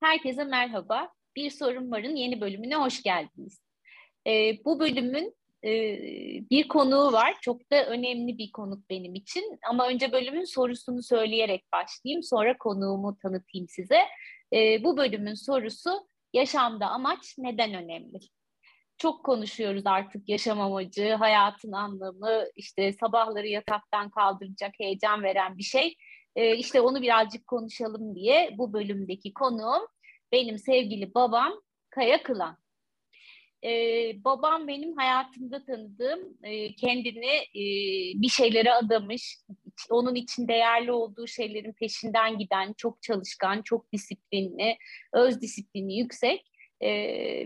Herkese merhaba. Bir Sorun Var'ın yeni bölümüne hoş geldiniz. Ee, bu bölümün e, bir konuğu var. Çok da önemli bir konuk benim için. Ama önce bölümün sorusunu söyleyerek başlayayım. Sonra konuğumu tanıtayım size. Ee, bu bölümün sorusu yaşamda amaç neden önemli? Çok konuşuyoruz artık yaşam amacı, hayatın anlamı, işte sabahları yataktan kaldıracak, heyecan veren bir şey. Ee, işte onu birazcık konuşalım diye bu bölümdeki konuğum benim sevgili babam Kaya Kılan. Ee, babam benim hayatımda tanıdığım, e, kendini e, bir şeylere adamış, onun için değerli olduğu şeylerin peşinden giden, çok çalışkan, çok disiplinli, öz disiplini yüksek e,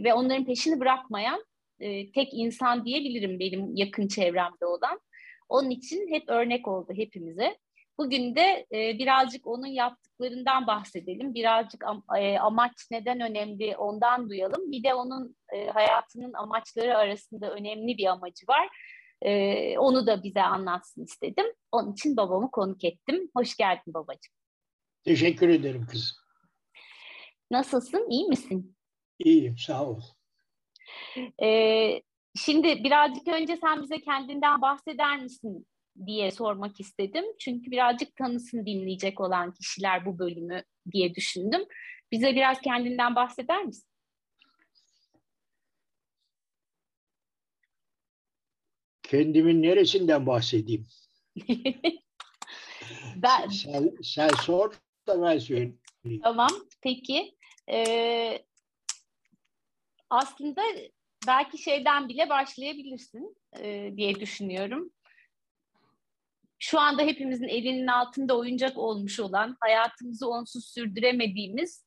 ve onların peşini bırakmayan e, tek insan diyebilirim benim yakın çevremde olan. Onun için hep örnek oldu hepimize. Bugün de e, birazcık onun yaptıklarından bahsedelim. Birazcık am, e, amaç neden önemli ondan duyalım. Bir de onun e, hayatının amaçları arasında önemli bir amacı var. E, onu da bize anlatsın istedim. Onun için babamı konuk ettim. Hoş geldin babacığım. Teşekkür ederim kızım. Nasılsın? İyi misin? İyiyim, sağ ol. Ee, şimdi birazcık önce sen bize kendinden bahseder misin diye sormak istedim. Çünkü birazcık tanısın dinleyecek olan kişiler bu bölümü diye düşündüm. Bize biraz kendinden bahseder misin? Kendimin neresinden bahsedeyim? ben... sen, sen sor da ben söyleyeyim. Tamam, peki. Ee, aslında belki şeyden bile başlayabilirsin e, diye düşünüyorum şu anda hepimizin elinin altında oyuncak olmuş olan, hayatımızı onsuz sürdüremediğimiz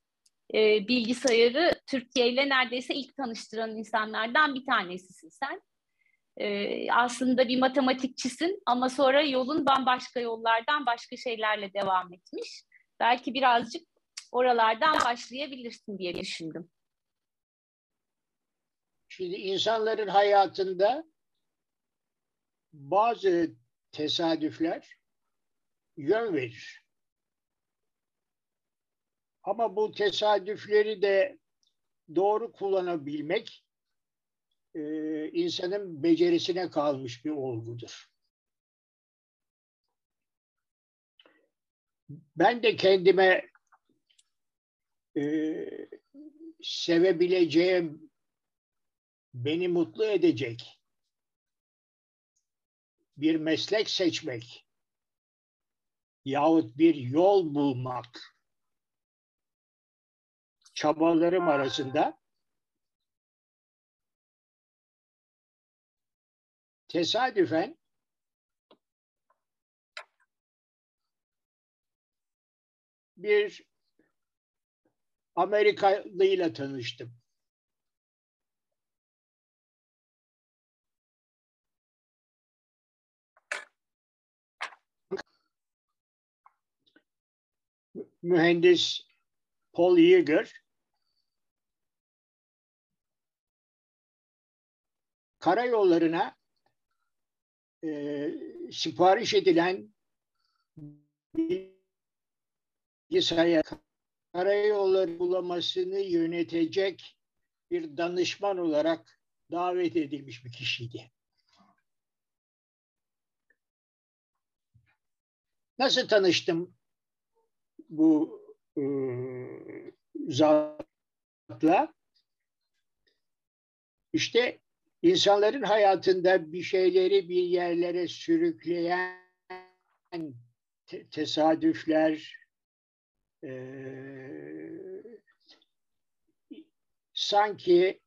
e, bilgisayarı Türkiye ile neredeyse ilk tanıştıran insanlardan bir tanesisin sen. E, aslında bir matematikçisin ama sonra yolun bambaşka yollardan başka şeylerle devam etmiş. Belki birazcık oralardan başlayabilirsin diye düşündüm. Şimdi insanların hayatında bazı tesadüfler yön verir. Ama bu tesadüfleri de doğru kullanabilmek e, insanın becerisine kalmış bir olgudur. Ben de kendime e, sevebileceğim, beni mutlu edecek bir meslek seçmek yahut bir yol bulmak çabalarım arasında tesadüfen bir Amerikalı ile tanıştım. Mühendis Paul Yeager karayollarına e, sipariş edilen bilgisayar karayolları bulamasını yönetecek bir danışman olarak davet edilmiş bir kişiydi. Nasıl tanıştım bu e, zatla işte insanların hayatında bir şeyleri bir yerlere sürükleyen te- tesadüfler e, sanki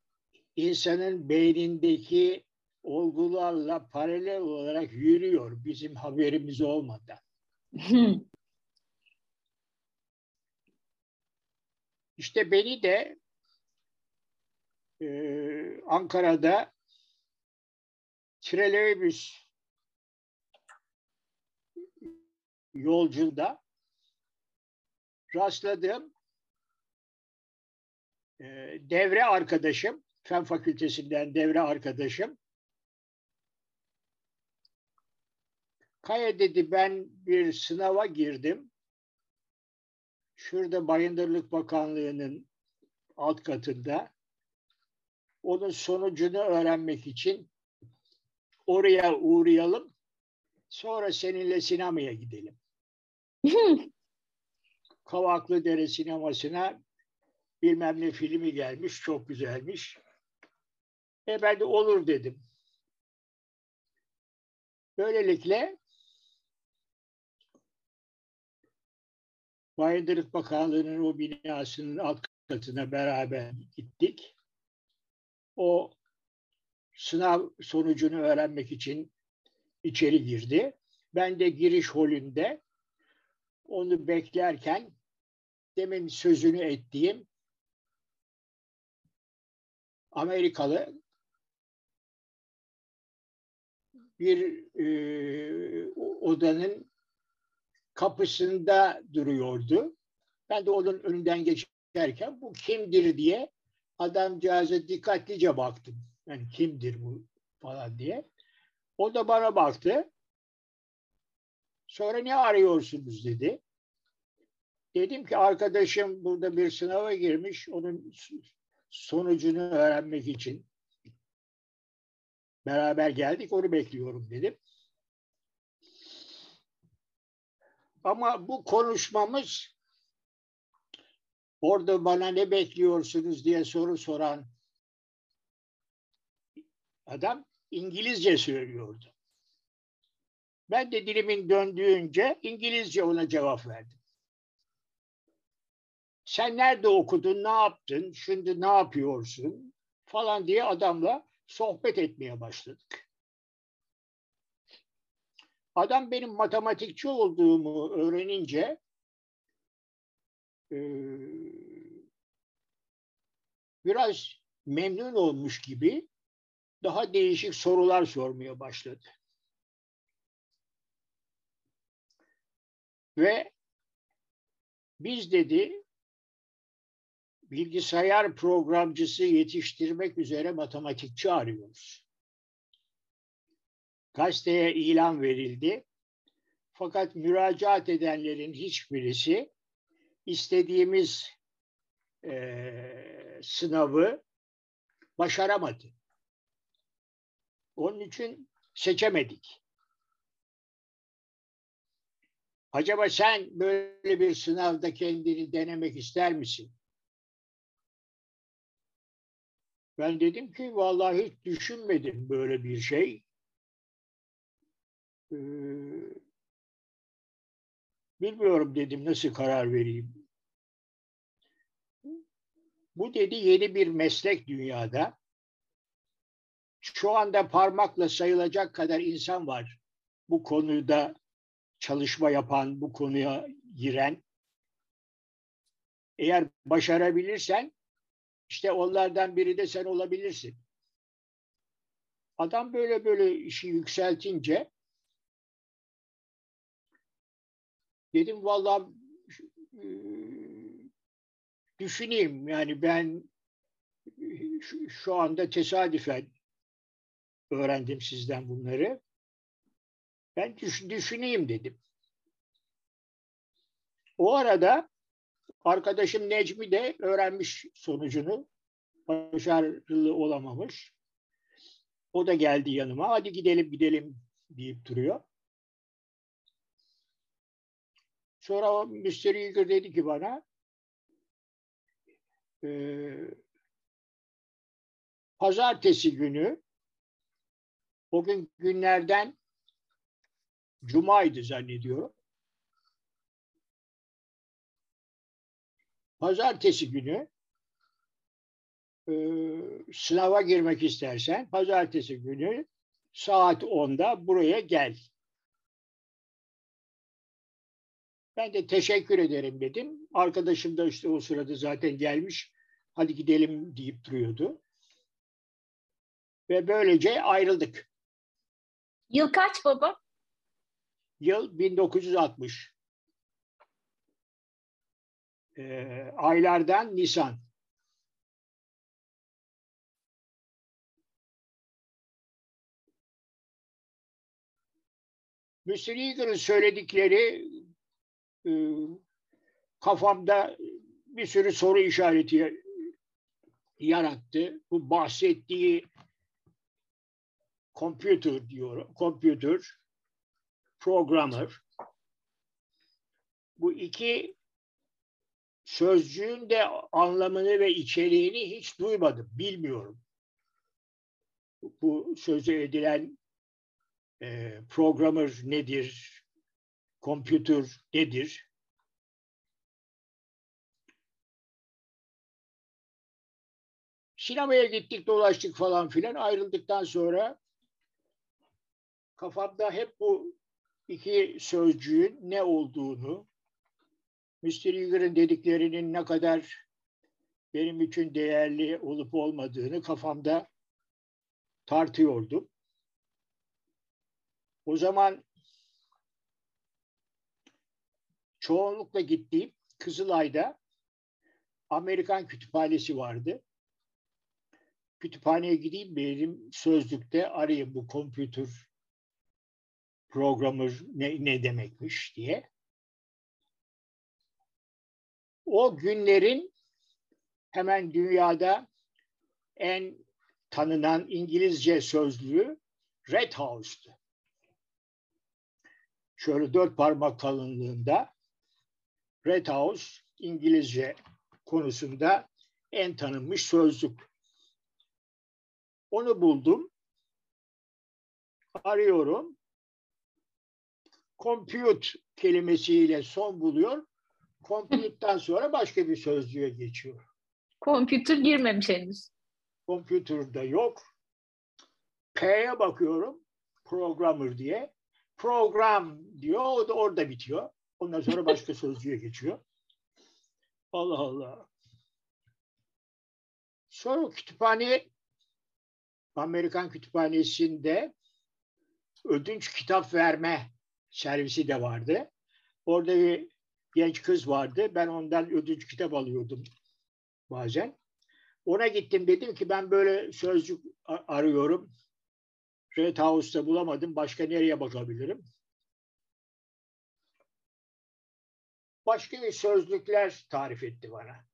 insanın beynindeki olgularla paralel olarak yürüyor bizim haberimiz olmadan. İşte beni de e, Ankara'da trolleybüs yolculuğunda rastladığım e, devre arkadaşım, Fen Fakültesinden devre arkadaşım. Kaya dedi ben bir sınava girdim şurada Bayındırlık Bakanlığı'nın alt katında onun sonucunu öğrenmek için oraya uğrayalım. Sonra seninle sinemaya gidelim. Kavaklı Dere sinemasına bilmem ne filmi gelmiş. Çok güzelmiş. E ben de olur dedim. Böylelikle Bayındırlık Bakanlığı'nın o binasının alt katına beraber gittik. O sınav sonucunu öğrenmek için içeri girdi. Ben de giriş holünde onu beklerken demin sözünü ettiğim Amerikalı bir e, odanın kapısında duruyordu. Ben de onun önünden geçerken bu kimdir diye adamcağıza dikkatlice baktım. Yani kimdir bu falan diye. O da bana baktı. Sonra ne arıyorsunuz dedi. Dedim ki arkadaşım burada bir sınava girmiş. Onun sonucunu öğrenmek için beraber geldik. Onu bekliyorum dedim. Ama bu konuşmamız orada bana ne bekliyorsunuz diye soru soran adam İngilizce söylüyordu. Ben de dilimin döndüğünce İngilizce ona cevap verdim. Sen nerede okudun, ne yaptın, şimdi ne yapıyorsun falan diye adamla sohbet etmeye başladık. Adam benim matematikçi olduğumu öğrenince e, biraz memnun olmuş gibi daha değişik sorular sormaya başladı. Ve biz dedi bilgisayar programcısı yetiştirmek üzere matematikçi arıyoruz. Gazeteye ilan verildi. Fakat müracaat edenlerin hiçbirisi istediğimiz e, sınavı başaramadı. Onun için seçemedik. Acaba sen böyle bir sınavda kendini denemek ister misin? Ben dedim ki vallahi hiç düşünmedim böyle bir şey. Ee, bilmiyorum dedim nasıl karar vereyim. Bu dedi yeni bir meslek dünyada. Şu anda parmakla sayılacak kadar insan var bu konuda çalışma yapan, bu konuya giren. Eğer başarabilirsen işte onlardan biri de sen olabilirsin. Adam böyle böyle işi yükseltince dedim vallahi e, düşüneyim yani ben şu anda tesadüfen öğrendim sizden bunları. Ben düşüneyim dedim. O arada arkadaşım Necmi de öğrenmiş sonucunu. Başarılı olamamış. O da geldi yanıma. Hadi gidelim gidelim deyip duruyor. Sonra o Mr. Eager dedi ki bana e, pazartesi günü o gün günlerden Cuma'ydı zannediyorum. Pazartesi günü e, sınava girmek istersen pazartesi günü saat 10'da buraya gel. Ben de teşekkür ederim dedim. Arkadaşım da işte o sırada zaten gelmiş. Hadi gidelim deyip duruyordu. Ve böylece ayrıldık. Yıl kaç baba? Yıl 1960. Ee, aylardan Nisan. Eagle'ın söyledikleri e, kafamda bir sürü soru işareti yarattı. Bu bahsettiği computer diyor, computer, programmer. Bu iki sözcüğün de anlamını ve içeriğini hiç duymadım, bilmiyorum. Bu sözü edilen e, programmer nedir, computer nedir? Sinemaya gittik, dolaştık falan filan. Ayrıldıktan sonra kafamda hep bu iki sözcüğün ne olduğunu, Mr. Eager'ın dediklerinin ne kadar benim için değerli olup olmadığını kafamda tartıyordum. O zaman çoğunlukla gittiğim Kızılay'da Amerikan kütüphanesi vardı. Kütüphaneye gideyim benim sözlükte arayayım bu computer programmer ne, ne demekmiş diye. O günlerin hemen dünyada en tanınan İngilizce sözlüğü Red House'tu. Şöyle dört parmak kalınlığında Red House İngilizce konusunda en tanınmış sözlük. Onu buldum. Arıyorum. Compute kelimesiyle son buluyor. Compute'dan sonra başka bir sözlüğe geçiyor. Computer girmemiş henüz. Computer'da yok. P'ye bakıyorum. Programmer diye. Program diyor. O da orada bitiyor. Ondan sonra başka sözcüğe geçiyor. Allah Allah. Sonra kütüphane Amerikan kütüphanesinde ödünç kitap verme servisi de vardı. Orada bir genç kız vardı. Ben ondan ödünç kitap alıyordum bazen. Ona gittim dedim ki ben böyle sözcük arıyorum. Red House'da bulamadım. Başka nereye bakabilirim? Başka bir sözlükler tarif etti bana.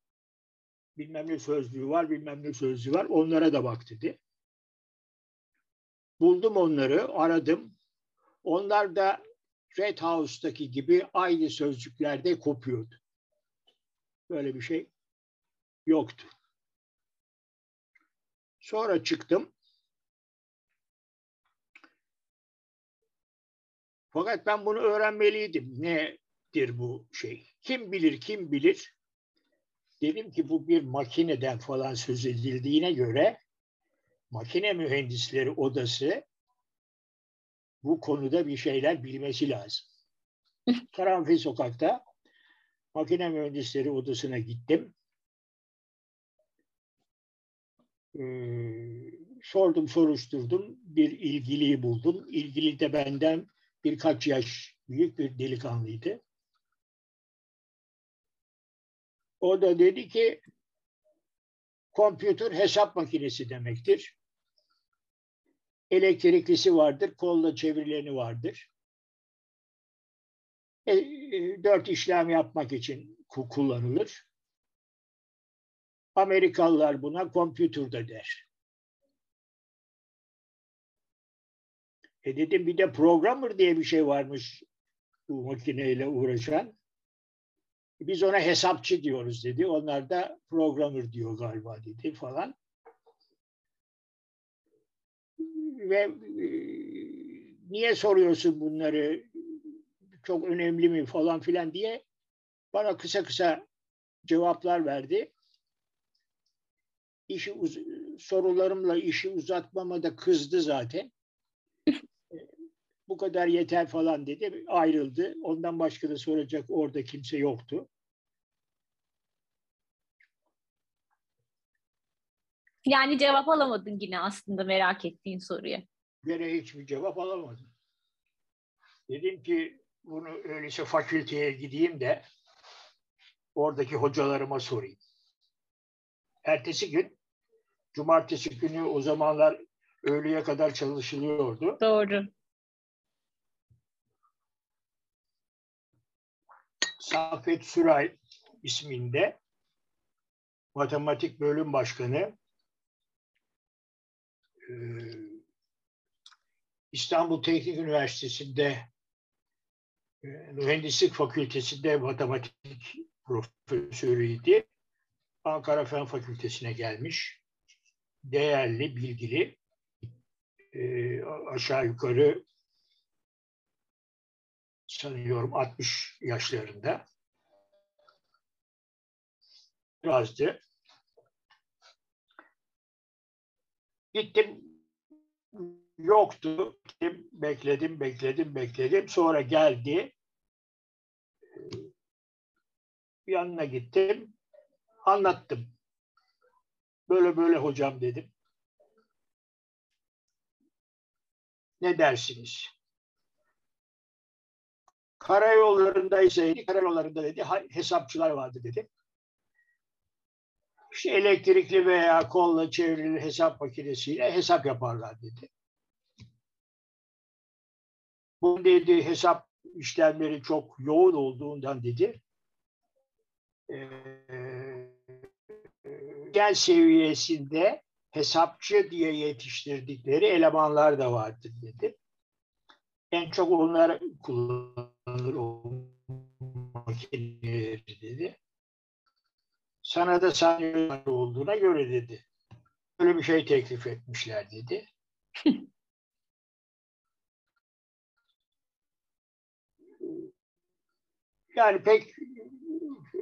Bilmem ne sözlüğü var, bilmem ne sözlüğü var. Onlara da bak dedi. Buldum onları, aradım. Onlar da Red House'daki gibi aynı sözcüklerde kopuyordu. Böyle bir şey yoktu. Sonra çıktım. Fakat ben bunu öğrenmeliydim. Nedir bu şey? Kim bilir, kim bilir? Dedim ki bu bir makineden falan söz edildiğine göre makine mühendisleri odası bu konuda bir şeyler bilmesi lazım. Karanfil Sokak'ta makine mühendisleri odasına gittim. Ee, sordum, soruşturdum. Bir ilgiliyi buldum. İlgili de benden birkaç yaş büyük bir delikanlıydı. O da dedi ki kompütür hesap makinesi demektir. Elektriklisi vardır, kolla çevirileni vardır. E, e, dört işlem yapmak için kullanılır. Amerikalılar buna kompütür de der. E dedim bir de programmer diye bir şey varmış bu makineyle uğraşan. Biz ona hesapçı diyoruz dedi. Onlar da programmer diyor galiba dedi falan. Ve e, niye soruyorsun bunları? Çok önemli mi falan filan diye bana kısa kısa cevaplar verdi. İşi uz sorularımla işi uzatmama da kızdı zaten. Bu kadar yeter falan dedi. Ayrıldı. Ondan başka da soracak orada kimse yoktu. Yani cevap alamadın yine aslında merak ettiğin soruya. Gene hiçbir cevap alamadım. Dedim ki bunu öyleyse fakülteye gideyim de oradaki hocalarıma sorayım. Ertesi gün, cumartesi günü o zamanlar öğleye kadar çalışılıyordu. Doğru. Safet Süray isminde matematik bölüm başkanı İstanbul Teknik Üniversitesi'nde e, Mühendislik Fakültesi'nde matematik profesörüydü. Ankara Fen Fakültesi'ne gelmiş. Değerli, bilgili, e, aşağı yukarı sanıyorum 60 yaşlarında. Birazdı. Gittim yoktu. Gittim, bekledim, bekledim, bekledim. Sonra geldi. Yanına gittim. Anlattım. Böyle böyle hocam dedim. Ne dersiniz? Karayollarında ise karayollarında dedi hesapçılar vardı dedi. İşte elektrikli veya kolla çevrili hesap makinesiyle hesap yaparlar dedi. Bu dedi hesap işlemleri çok yoğun olduğundan dedi. Ee, gel seviyesinde hesapçı diye yetiştirdikleri elemanlar da vardır dedi. En çok onlar kullanılır o makineleri dedi. Sana da saniyonlar olduğuna göre dedi. Böyle bir şey teklif etmişler dedi. yani pek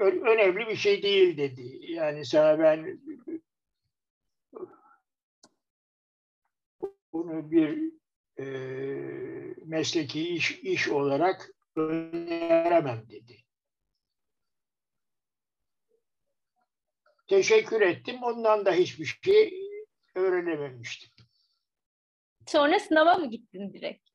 önemli bir şey değil dedi. Yani sana ben bunu bir e, mesleki iş, iş olarak öneremem dedi. Teşekkür ettim. Ondan da hiçbir şey öğrenememiştim. Sonra sınava mı gittin direkt?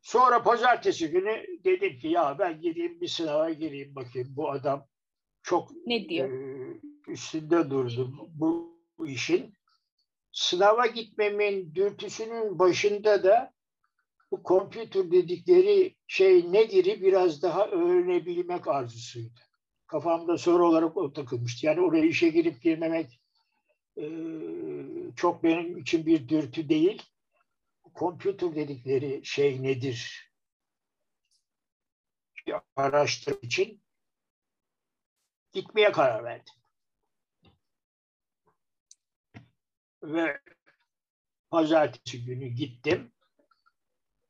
Sonra pazartesi günü dedim ki ya ben gideyim bir sınava gireyim bakayım bu adam çok ne diyor? E, üstünde durdu bu, bu işin. Sınava gitmemin dürtüsünün başında da bu kompütür dedikleri şey nedir'i biraz daha öğrenebilmek arzusuydu. Kafamda soru olarak o takılmıştı. Yani oraya işe girip girmemek e, çok benim için bir dürtü değil kompütür dedikleri şey nedir? Araştırma için gitmeye karar verdim. Ve pazartesi günü gittim.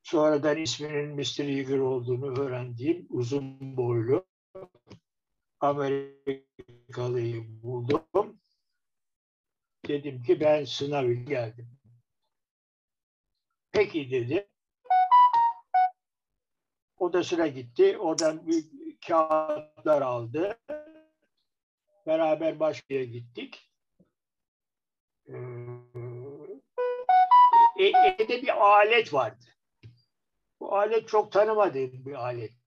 Sonradan isminin Mr. Yeager olduğunu öğrendiğim uzun boylu Amerikalıyı buldum. Dedim ki ben sınavı geldim. Peki dedi. Odasına gitti. Oradan bir kağıtlar aldı. Beraber başkaya gittik. Ee, e, evde bir alet vardı. Bu alet çok tanımadığım bir aletti.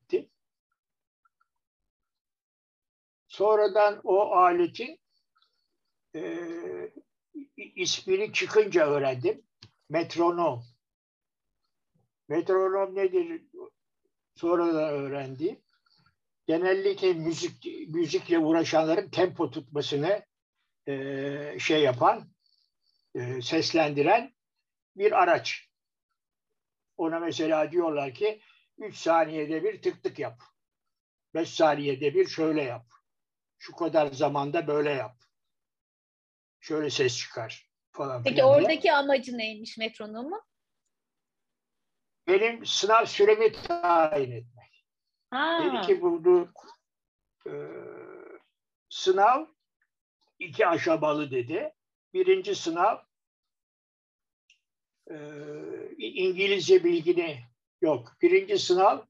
Sonradan o aletin e, ismini çıkınca öğrendim. Metronom. Metronom nedir? Sonradan öğrendi. Genellikle müzik müzikle uğraşanların tempo tutmasını e, şey yapan, e, seslendiren bir araç. Ona mesela diyorlar ki 3 saniyede bir tık tık yap. 5 saniyede bir şöyle yap. Şu kadar zamanda böyle yap. Şöyle ses çıkar falan. Peki oradaki diye. amacı neymiş metronomu? benim sınav süremi tayin etmek. Ha. Dedi ki buldu e, sınav iki aşamalı dedi. Birinci sınav e, İngilizce bilgini yok. Birinci sınav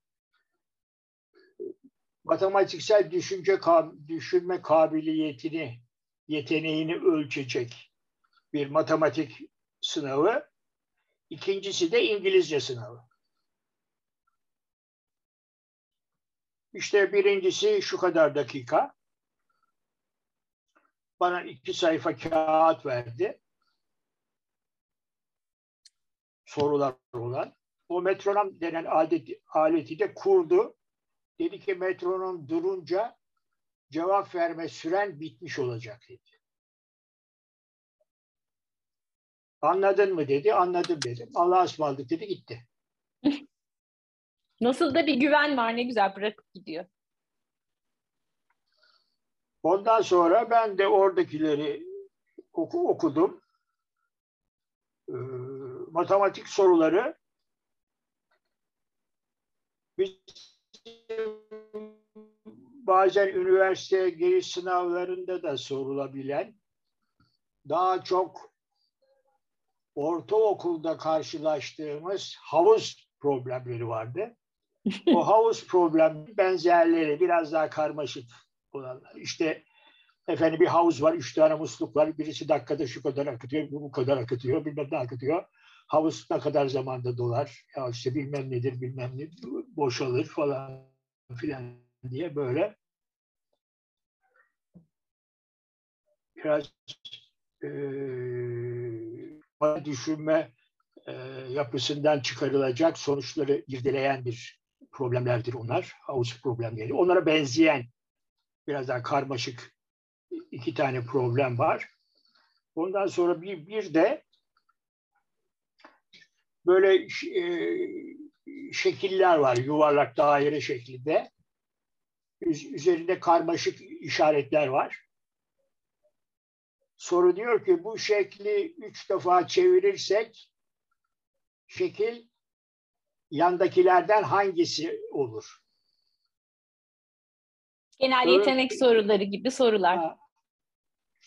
matematiksel düşünce düşünme kabiliyetini, yeteneğini ölçecek bir matematik sınavı. İkincisi de İngilizce sınavı. İşte birincisi şu kadar dakika. Bana iki sayfa kağıt verdi. Sorular olan. O metronom denen adet, aleti de kurdu. Dedi ki metronom durunca cevap verme süren bitmiş olacak dedi. Anladın mı dedi. Anladım dedim. Allah'a ısmarladık dedi gitti. Nasıl da bir güven var ne güzel bırakıp gidiyor. Ondan sonra ben de oradakileri oku, okudum. Ee, matematik soruları biz bazen üniversite giriş sınavlarında da sorulabilen daha çok ortaokulda karşılaştığımız havuz problemleri vardı. o havuz problem benzerleri biraz daha karmaşık olanlar. İşte efendim bir havuz var, üç tane musluk var. Birisi dakikada şu kadar akıtıyor, bu kadar akıtıyor, bilmem ne akıtıyor. Havuz ne kadar zamanda dolar, ya işte bilmem nedir, bilmem ne boşalır falan filan diye böyle biraz e, düşünme e, yapısından çıkarılacak sonuçları irdeleyen bir problemlerdir onlar. Havuz problemleri. Onlara benzeyen biraz daha karmaşık iki tane problem var. Ondan sonra bir, bir de böyle e, şekiller var yuvarlak daire şeklinde. Üzerinde karmaşık işaretler var. Soru diyor ki bu şekli üç defa çevirirsek şekil yandakilerden hangisi olur? Genel yetenek soruları gibi sorular. Ha,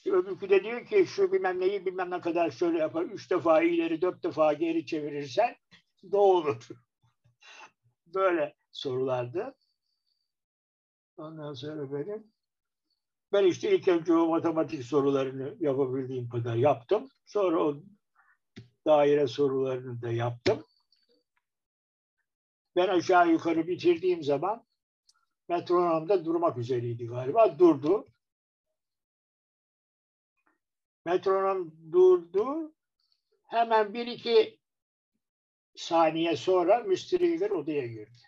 işte öbürkü de diyor ki şu bilmem neyi bilmem ne kadar şöyle yapar. Üç defa ileri dört defa geri çevirirsen ne? Böyle sorulardı. Ondan sonra benim ben işte ilk önce o matematik sorularını yapabildiğim kadar yaptım. Sonra o daire sorularını da yaptım. Ben aşağı yukarı bitirdiğim zaman metronomda durmak üzereydi galiba. Durdu. Metronom durdu. Hemen bir iki saniye sonra Mr. odaya girdi.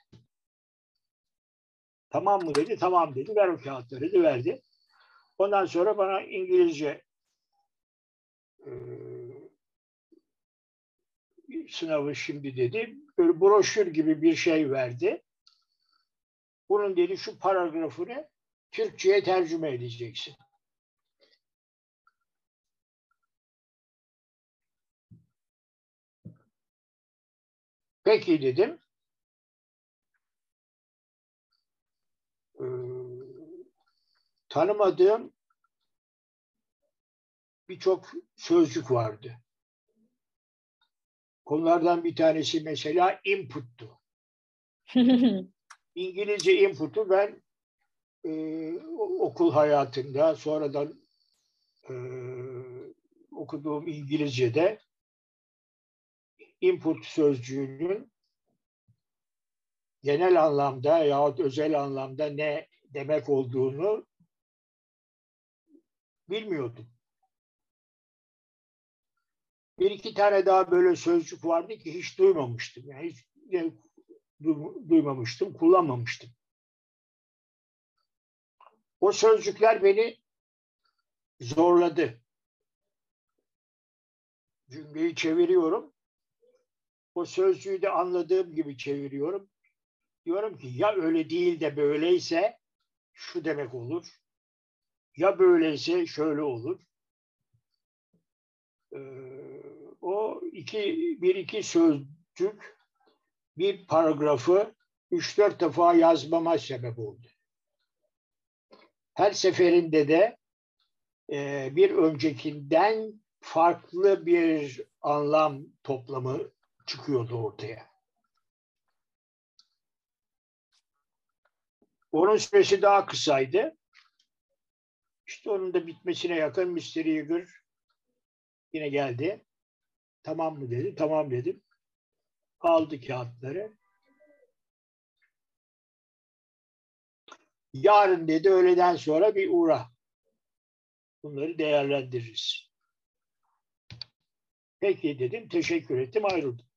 Tamam mı dedi. Tamam dedi. Ver o kağıtları dedi. Verdi. Ondan sonra bana İngilizce e, sınavı şimdi dedi. Böyle broşür gibi bir şey verdi. Bunun dedi şu paragrafını Türkçe'ye tercüme edeceksin. Peki dedim. Ee, tanımadığım birçok sözcük vardı. Konulardan bir tanesi mesela input'tu. İngilizce input'u ben e, okul hayatında sonradan e, okuduğum İngilizce'de input sözcüğünün genel anlamda yahut özel anlamda ne demek olduğunu bilmiyordum. Bir iki tane daha böyle sözcük vardı ki hiç duymamıştım. Yani hiç duymamıştım, kullanmamıştım. O sözcükler beni zorladı. Cümleyi çeviriyorum. O sözcüğü de anladığım gibi çeviriyorum. Diyorum ki ya öyle değil de böyleyse şu demek olur. Ya böyleyse şöyle olur. Ee, o iki, bir iki sözcük bir paragrafı üç dört defa yazmama sebep oldu. Her seferinde de e, bir öncekinden farklı bir anlam toplamı çıkıyordu ortaya. Onun süresi daha kısaydı. İşte onun da bitmesine yakın Mr. Yeager yine geldi. Tamam mı dedi. Tamam dedim. Aldı kağıtları. Yarın dedi öğleden sonra bir uğra. Bunları değerlendiririz. Peki dedim. Teşekkür ettim. Ayrıldım.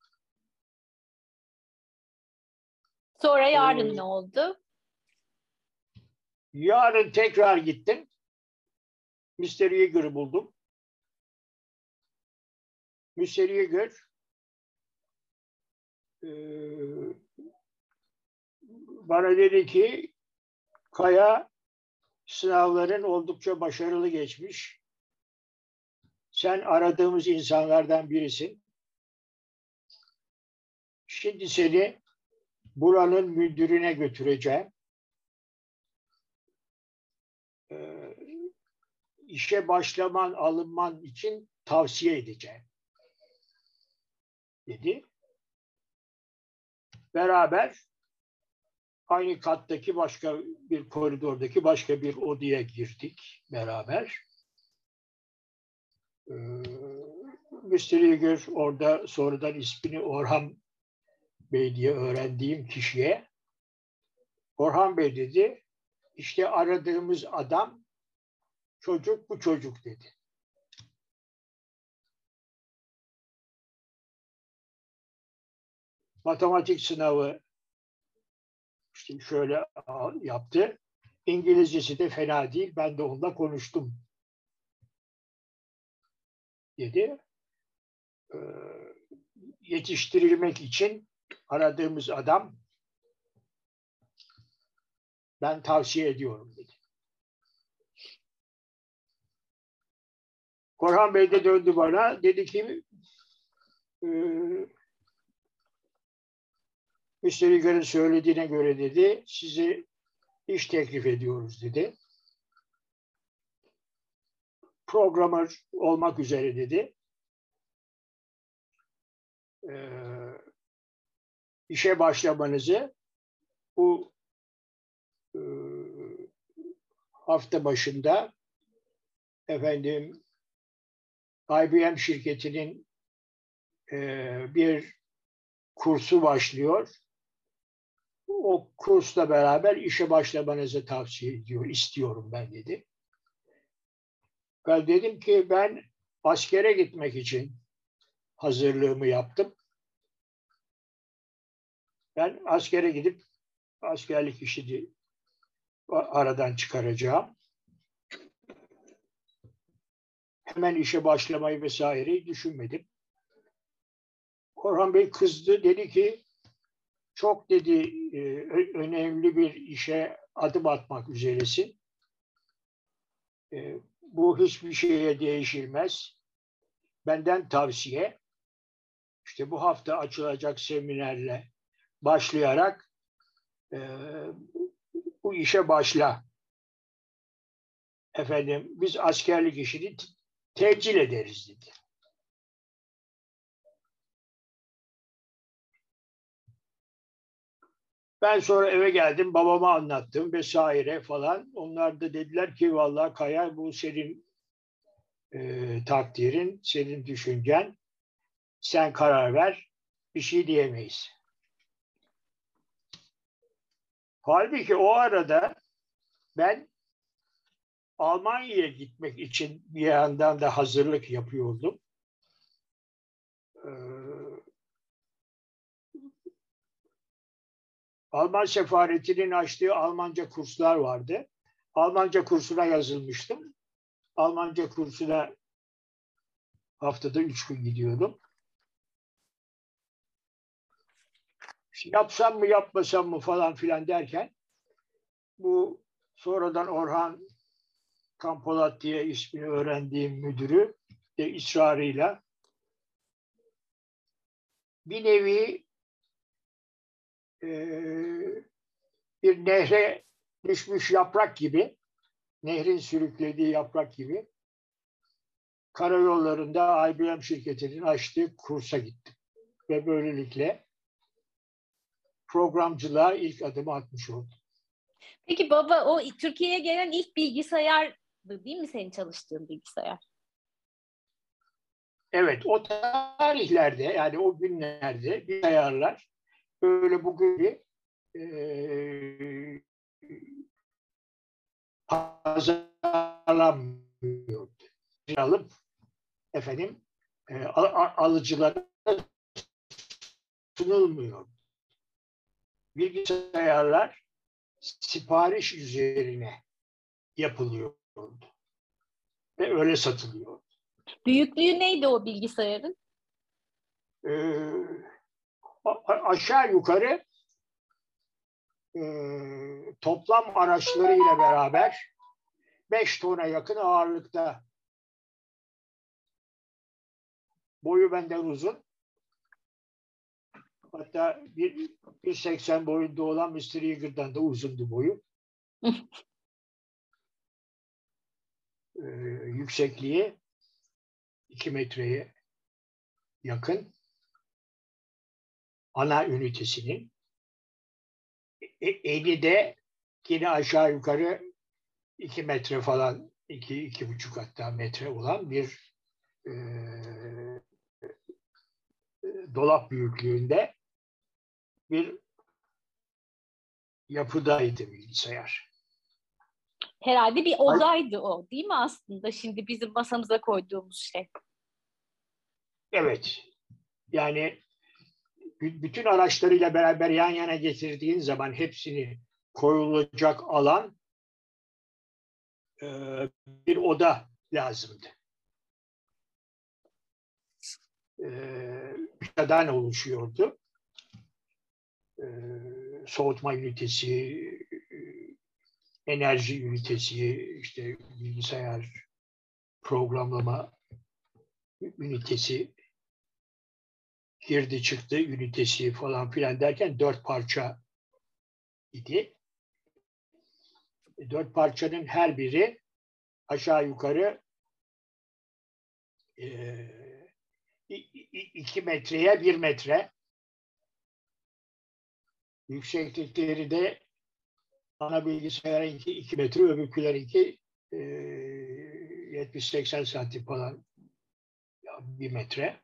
Sonra yarın ee, ne oldu? Yarın tekrar gittim. Mr. Yeager'ı buldum. Mr. Yeager e, bana dedi ki Kaya sınavların oldukça başarılı geçmiş. Sen aradığımız insanlardan birisin. Şimdi seni buranın müdürüne götüreceğim. Ee, işe başlaman, alınman için tavsiye edeceğim. Dedi. Beraber aynı kattaki başka bir koridordaki başka bir odaya girdik beraber. Ee, Mr. Yeager orada sonradan ismini Orhan Bey diye öğrendiğim kişiye Orhan Bey dedi işte aradığımız adam çocuk bu çocuk dedi. Matematik sınavı işte şöyle yaptı. İngilizcesi de fena değil. Ben de onunla konuştum dedi. Ee, yetiştirilmek için aradığımız adam ben tavsiye ediyorum dedi. Korhan Bey de döndü bana. Dedi ki e, Müsteriklerin söylediğine göre dedi sizi iş teklif ediyoruz dedi. Programmer olmak üzere dedi. Ee, işe başlamanızı bu e, hafta başında efendim IBM şirketinin e, bir kursu başlıyor. O kursla beraber işe başlamanızı tavsiye ediyor, istiyorum ben dedi. Ben dedim ki ben askere gitmek için hazırlığımı yaptım. Ben askere gidip askerlik işini aradan çıkaracağım. Hemen işe başlamayı vesaireyi düşünmedim. Orhan Bey kızdı. Dedi ki çok dedi e, önemli bir işe adım atmak üzeresin. E, bu hiçbir şeye değişilmez. Benden tavsiye işte bu hafta açılacak seminerle başlayarak e, bu işe başla. Efendim biz askerlik işini tecil ederiz dedi. Ben sonra eve geldim, babama anlattım vesaire falan. Onlar da dediler ki vallahi Kaya bu senin e, takdirin, senin düşüncen. Sen karar ver, bir şey diyemeyiz. Halbuki o arada ben Almanya'ya gitmek için bir yandan da hazırlık yapıyordum. Ee, Alman sefaretinin açtığı Almanca kurslar vardı. Almanca kursuna yazılmıştım. Almanca kursuna haftada üç gün gidiyordum. Yapsam mı yapmasam mı falan filan derken bu sonradan Orhan Kampolat diye ismini öğrendiğim müdürü de ısrarıyla bir nevi e, bir nehre düşmüş yaprak gibi nehrin sürüklediği yaprak gibi karayollarında IBM şirketinin açtığı kursa gittim. Ve böylelikle programcılığa ilk adımı atmış oldum. Peki baba o Türkiye'ye gelen ilk bilgisayar değil mi senin çalıştığın bilgisayar? Evet o tarihlerde yani o günlerde bilgisayarlar böyle bugün bir e, pazarlanmıyordu. Alıp efendim e, alıcılara sunulmuyor bilgisayarlar sipariş üzerine yapılıyordu. Ve öyle satılıyordu. Büyüklüğü neydi o bilgisayarın? Ee, aşağı yukarı e, toplam araçlarıyla beraber 5 tona yakın ağırlıkta. Boyu benden uzun. Hatta 1.80 boyunda olan Mr. Eager'dan da uzundu boyu. ee, yüksekliği 2 metreye yakın ana ünitesinin e, eni de yine aşağı yukarı 2 metre falan iki, iki buçuk hatta metre olan bir e, dolap büyüklüğünde bir yapıdaydı bilgisayar. Herhalde bir odaydı o değil mi aslında şimdi bizim masamıza koyduğumuz şey? Evet. Yani bütün araçlarıyla beraber yan yana getirdiğin zaman hepsini koyulacak alan e, bir oda lazımdı. E, odadan oluşuyordu. E, soğutma ünitesi, enerji ünitesi, işte bilgisayar programlama ünitesi girdi çıktı ünitesi falan filan derken dört parça idi. Dört parçanın her biri aşağı yukarı e, iki metreye bir metre yükseklikleri de ana bilgisayarınki iki metre öbürkülerinki e, 70-80 santim falan bir metre.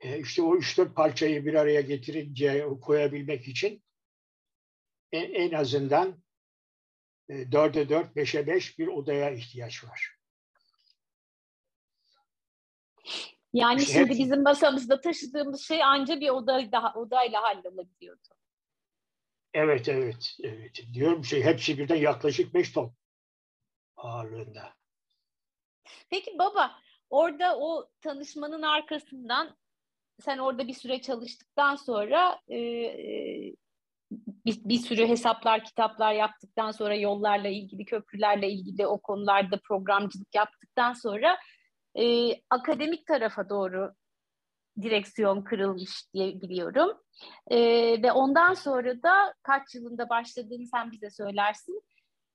E, işte o üç dört parçayı bir araya getirince koyabilmek için en, en azından e, dörde dört, beşe beş bir odaya ihtiyaç var. Yani işte şimdi hep... bizim masamızda taşıdığımız şey anca bir oda daha odayla hallolabiliyordu. Evet, evet, evet. Diyorum şey hepsi birden yaklaşık beş ton ağırlığında. Peki baba, orada o tanışmanın arkasından sen orada bir süre çalıştıktan sonra e, e, bir, bir sürü hesaplar, kitaplar yaptıktan sonra yollarla ilgili, köprülerle ilgili o konularda programcılık yaptıktan sonra e, akademik tarafa doğru direksiyon kırılmış diye biliyorum. E, ve ondan sonra da kaç yılında başladığını sen bize söylersin.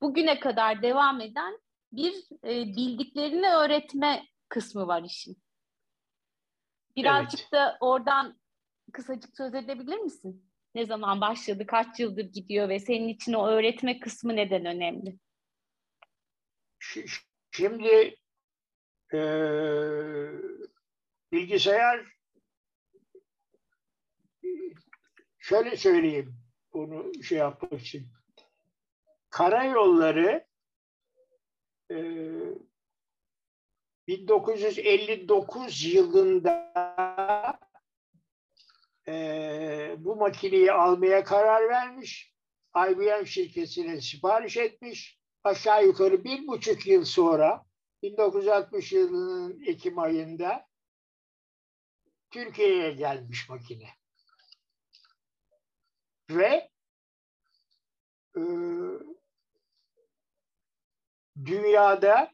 Bugüne kadar devam eden bir e, bildiklerini öğretme kısmı var işin. Birazcık evet. da oradan kısacık söz edebilir misin? Ne zaman başladı, kaç yıldır gidiyor ve senin için o öğretme kısmı neden önemli? Şimdi e, bilgisayar şöyle söyleyeyim bunu şey yapmak için. Karayolları e, 1959 yılında e, bu makineyi almaya karar vermiş. IBM şirketine sipariş etmiş. Aşağı yukarı bir buçuk yıl sonra 1960 yılının Ekim ayında Türkiye'ye gelmiş makine. Ve e, dünyada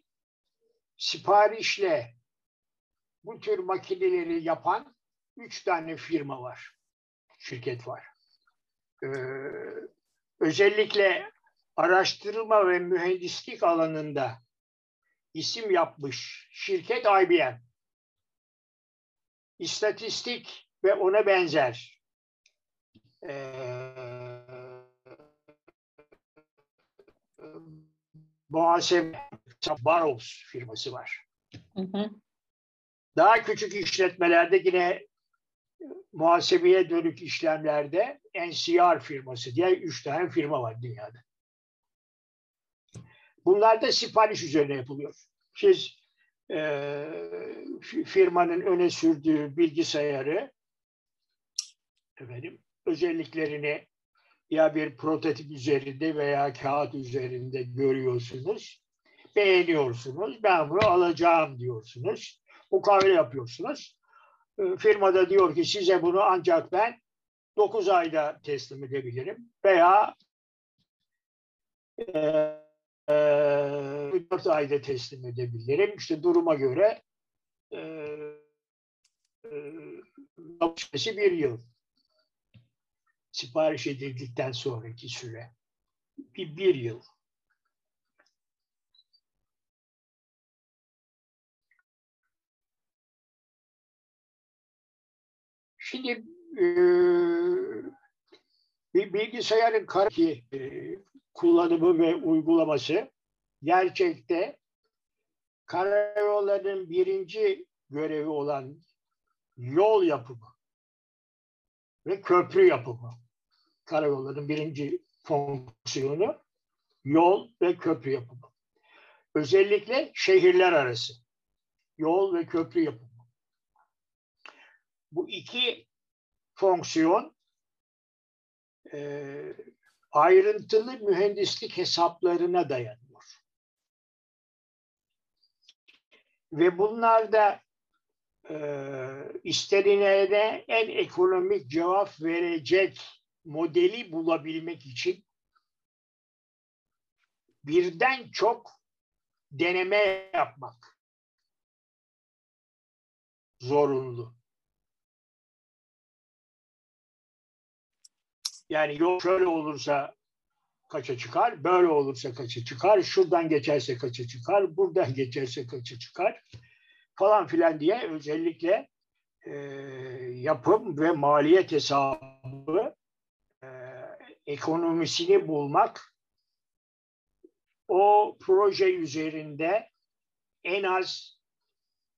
siparişle bu tür makineleri yapan üç tane firma var, şirket var. Ee, özellikle araştırma ve mühendislik alanında isim yapmış şirket IBM. İstatistik ve ona benzer ee, muhasebe Barrows firması var. Hı hı. Daha küçük işletmelerde yine muhasebeye dönük işlemlerde NCR firması diye üç tane firma var dünyada. Bunlar da sipariş üzerine yapılıyor. Siz e, firmanın öne sürdüğü bilgisayarı efendim, özelliklerini ya bir prototip üzerinde veya kağıt üzerinde görüyorsunuz. Beğeniyorsunuz. Ben bunu alacağım diyorsunuz. Mukavele yapıyorsunuz. E, firmada diyor ki size bunu ancak ben 9 ayda teslim edebilirim veya e, 4 ayda teslim edebilirim. İşte duruma göre e, bir yıl sipariş edildikten sonraki süre bir, bir yıl. Şimdi e, bir bilgisayarın karaki e, kullanımı ve uygulaması gerçekte karayolların birinci görevi olan yol yapımı ve köprü yapımı. Karayolların birinci fonksiyonu yol ve köprü yapımı. Özellikle şehirler arası yol ve köprü yapımı. Bu iki fonksiyon e, ayrıntılı mühendislik hesaplarına dayanıyor. Ve bunlarda e, istenilene en ekonomik cevap verecek modeli bulabilmek için birden çok deneme yapmak zorunlu. Yani yol şöyle olursa kaça çıkar, böyle olursa kaça çıkar, şuradan geçerse kaça çıkar, buradan geçerse kaça çıkar falan filan diye özellikle e, yapım ve maliyet hesabı e, ekonomisini bulmak o proje üzerinde en az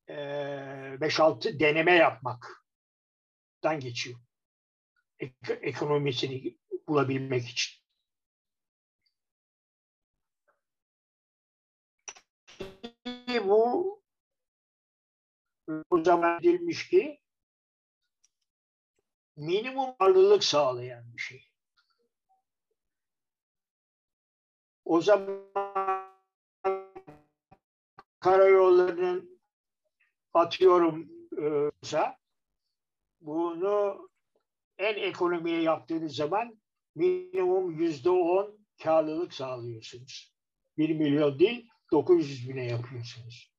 e, 5-6 deneme yapmaktan geçiyor. Ek, ekonomisini bulabilmek için. Bu o zaman edilmiş ki minimum varlılık sağlayan bir şey. O zaman karayollarının atıyorum ise bunu en ekonomiye yaptığınız zaman minimum yüzde on karlılık sağlıyorsunuz. Bir milyon değil, 900 bine yapıyorsunuz.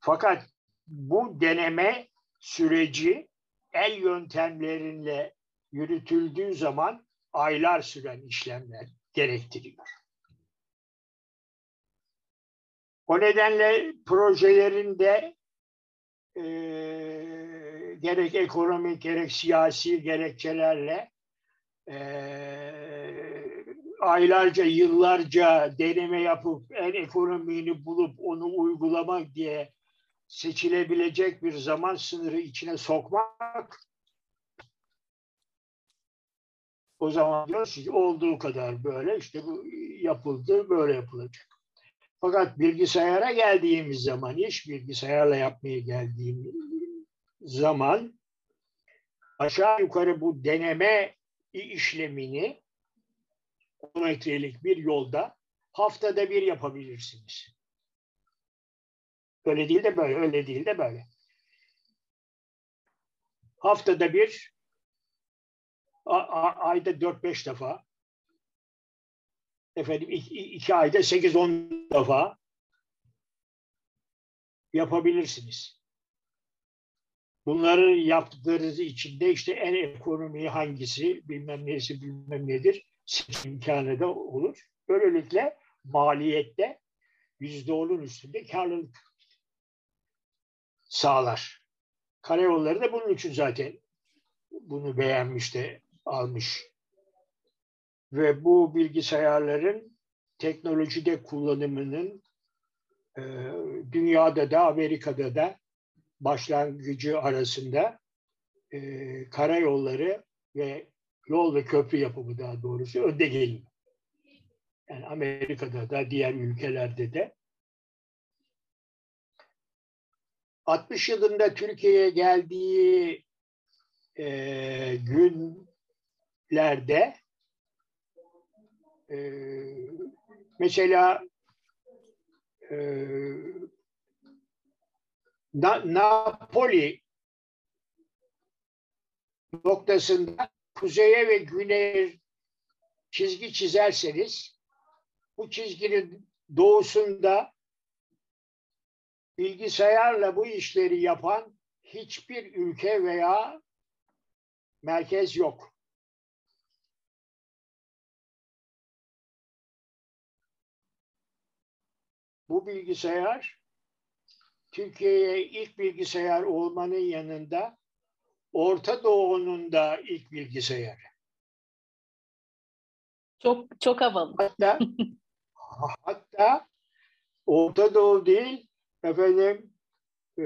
Fakat bu deneme süreci el yöntemlerinle yürütüldüğü zaman aylar süren işlemler gerektiriyor. O nedenle projelerinde e, gerek ekonomik gerek siyasi gerekçelerle e, aylarca, yıllarca deneme yapıp en ekonomiğini bulup onu uygulamak diye seçilebilecek bir zaman sınırı içine sokmak o zaman diyoruz ki olduğu kadar böyle işte bu yapıldı böyle yapılacak. Fakat bilgisayara geldiğimiz zaman iş bilgisayarla yapmaya geldiğimiz zaman aşağı yukarı bu deneme işlemini 10 metrelik bir yolda haftada bir yapabilirsiniz. Öyle değil de böyle, öyle değil de böyle. Haftada bir, ayda 4-5 defa, efendim iki, iki ayda 8-10 defa yapabilirsiniz. Bunları yaptıklarınız içinde işte en ekonomi hangisi, bilmem neyse bilmem nedir, seçim imkanı da olur. Böylelikle maliyette yüzde onun üstünde karlılık sağlar. Karayolları da bunun için zaten bunu beğenmiş de almış. Ve bu bilgisayarların teknolojide kullanımının e, dünyada da Amerika'da da başlangıcı arasında e, karayolları ve yol ve köprü yapımı daha doğrusu önde geliyor. Yani Amerika'da da diğer ülkelerde de 60 yılında Türkiye'ye geldiği e, günlerde e, mesela e, Na, Napoli noktasında kuzeye ve güneye çizgi çizerseniz bu çizginin doğusunda bilgisayarla bu işleri yapan hiçbir ülke veya merkez yok. Bu bilgisayar Türkiye'ye ilk bilgisayar olmanın yanında Orta Doğu'nun da ilk bilgisayarı. Çok çok havalı. Hatta hatta Orta Doğu değil efendim e,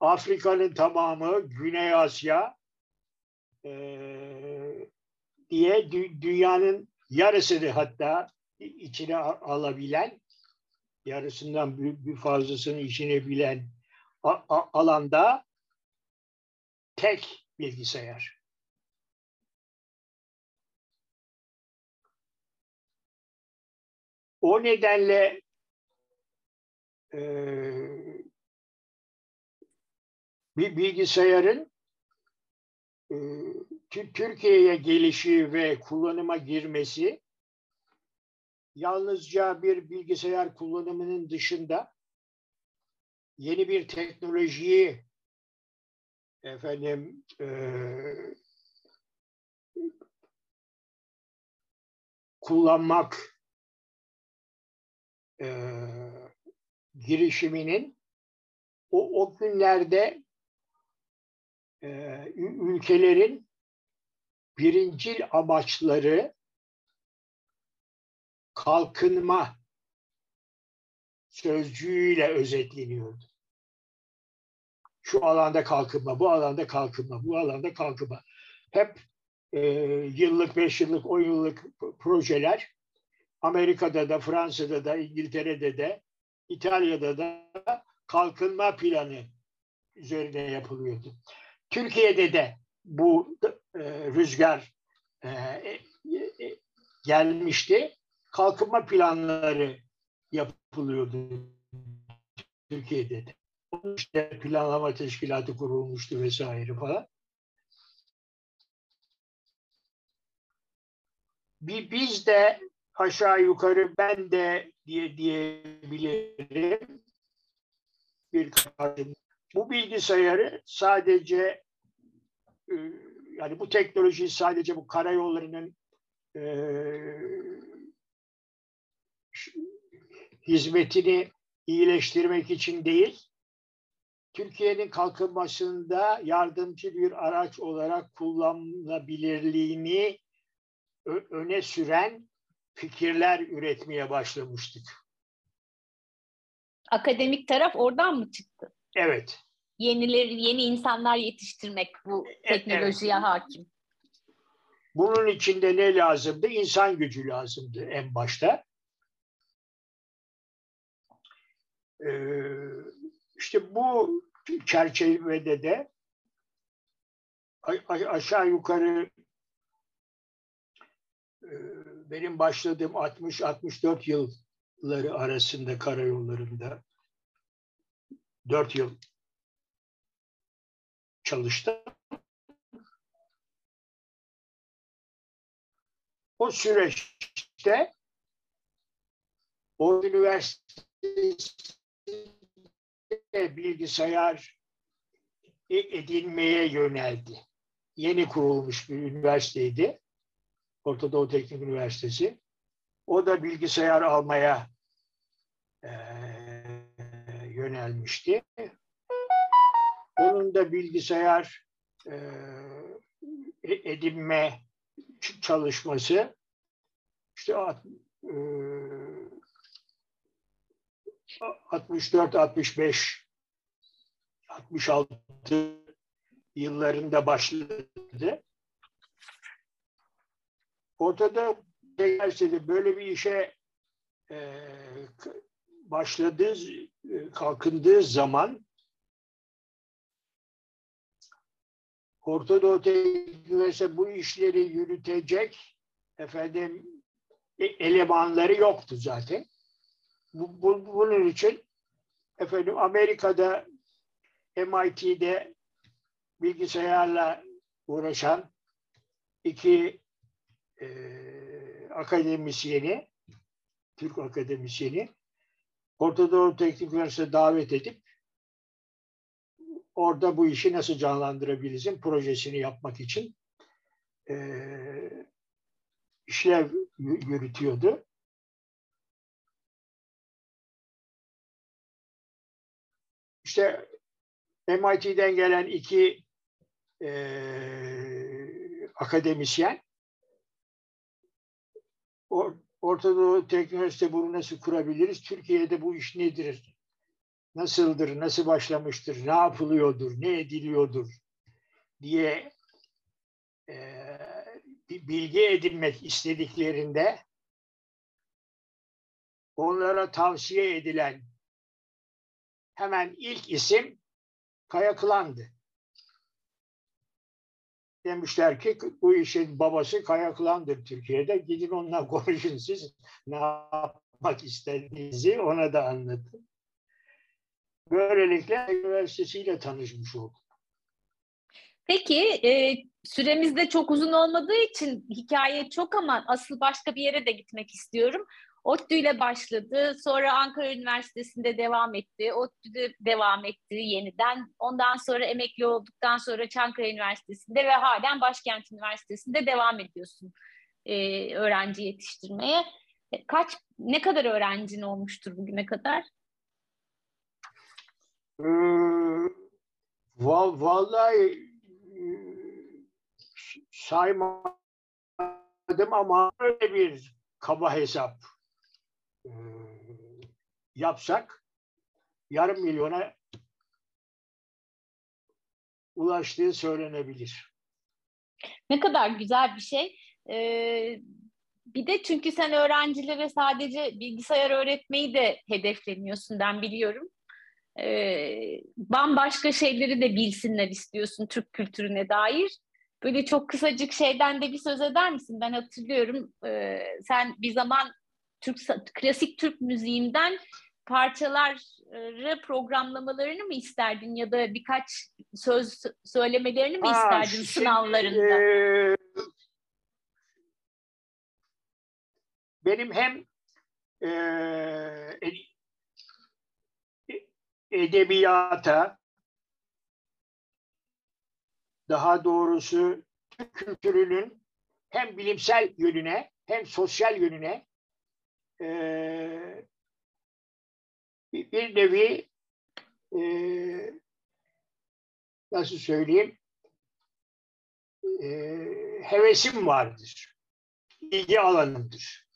Afrika'nın tamamı, Güney Asya e, diye dü, dünyanın yarısını hatta içine alabilen yarısından bir, bir fazlasını içine bilen alanda tek bilgisayar. O nedenle e, bir bilgisayarın e, Türkiye'ye gelişi ve kullanıma girmesi yalnızca bir bilgisayar kullanımının dışında yeni bir teknolojiyi efendim e, kullanmak e, girişiminin o, o günlerde e, ülkelerin birincil amaçları kalkınma sözcüğüyle özetleniyordu. Şu alanda kalkınma, bu alanda kalkınma, bu alanda kalkınma. Hep e, yıllık, beş yıllık, on yıllık projeler Amerika'da da, Fransa'da da, İngiltere'de de, İtalya'da da kalkınma planı üzerine yapılıyordu. Türkiye'de de bu e, rüzgar e, e, e gelmişti. Kalkınma planları yapılıyordu Türkiye'de de. İşte planlama teşkilatı kurulmuştu vesaire falan. Biz de aşağı yukarı ben de diye diyebilirim bir kadın. Bu bilgisayarı sadece e, yani bu teknolojiyi sadece bu karayollarının e, hizmetini iyileştirmek için değil, Türkiye'nin kalkınmasında yardımcı bir araç olarak kullanılabilirliğini öne süren fikirler üretmeye başlamıştık. Akademik taraf oradan mı çıktı? Evet. Yenileri, yeni insanlar yetiştirmek bu e, teknolojiye evet. hakim. Bunun içinde ne lazımdı? İnsan gücü lazımdı en başta. İşte bu çerçevede de aşağı yukarı e, benim başladığım 60-64 yılları arasında karayollarında 4 yıl çalıştım. O süreçte o üniversite bilgisayar e, edinmeye yöneldi. Yeni kurulmuş bir üniversiteydi. Orta Doğu Teknik Üniversitesi. O da bilgisayar almaya e, yönelmişti. Onun da bilgisayar e, e edinme çalışması işte e, 64, 65, 66 yıllarında başladı. Ortada üniversitede böyle bir işe e, başladığı, e, kalkındığı zaman Orta Doğu bu işleri yürütecek efendim e, elemanları yoktu zaten. Bu, bu, bunun için efendim Amerika'da MIT'de bilgisayarla uğraşan iki e, akademisyeni, Türk akademisyeni Orta Doğu Teknik Üniversitesi davet edip orada bu işi nasıl canlandırabilirizin projesini yapmak için e, işlev yürütüyordu. İşte MIT'den gelen iki e, akademisyen Orta Doğu Teknolojisi bunu nasıl kurabiliriz? Türkiye'de bu iş nedir? Nasıldır? Nasıl başlamıştır? Ne yapılıyordur? Ne ediliyordur? diye e, bilgi edinmek istediklerinde onlara tavsiye edilen hemen ilk isim Kaya Kılan'dı. Demişler ki bu işin babası Kaya Kılan'dır Türkiye'de. Gidin onunla konuşun siz ne yapmak istediğinizi ona da anlatın. Böylelikle üniversitesiyle tanışmış oldum. Peki e, süremiz de çok uzun olmadığı için hikaye çok ama asıl başka bir yere de gitmek istiyorum. ODTÜ ile başladı. Sonra Ankara Üniversitesi'nde devam etti. ODTÜ'de devam etti yeniden. Ondan sonra emekli olduktan sonra Çankaya Üniversitesi'nde ve halen Başkent Üniversitesi'nde devam ediyorsun e, öğrenci yetiştirmeye. E, kaç, ne kadar öğrencin olmuştur bugüne kadar? Ee, vallahi saymadım ama öyle bir kaba hesap e, yapsak yarım milyona ulaştığı söylenebilir. Ne kadar güzel bir şey. Ee, bir de çünkü sen öğrencilere sadece bilgisayar öğretmeyi de hedefleniyorsun ben biliyorum. Ee, bambaşka şeyleri de bilsinler istiyorsun Türk kültürüne dair. Böyle çok kısacık şeyden de bir söz eder misin? Ben hatırlıyorum e, sen bir zaman Türk klasik Türk müziğinden parçaları programlamalarını mı isterdin ya da birkaç söz söylemelerini mi isterdin şimdi, sınavlarında? E, benim hem e, edebiyata daha doğrusu Türk kültürünün hem bilimsel yönüne hem sosyal yönüne e, bir nevi e, nasıl söyleyeyim e, hevesim vardır. İlgi alanımdır.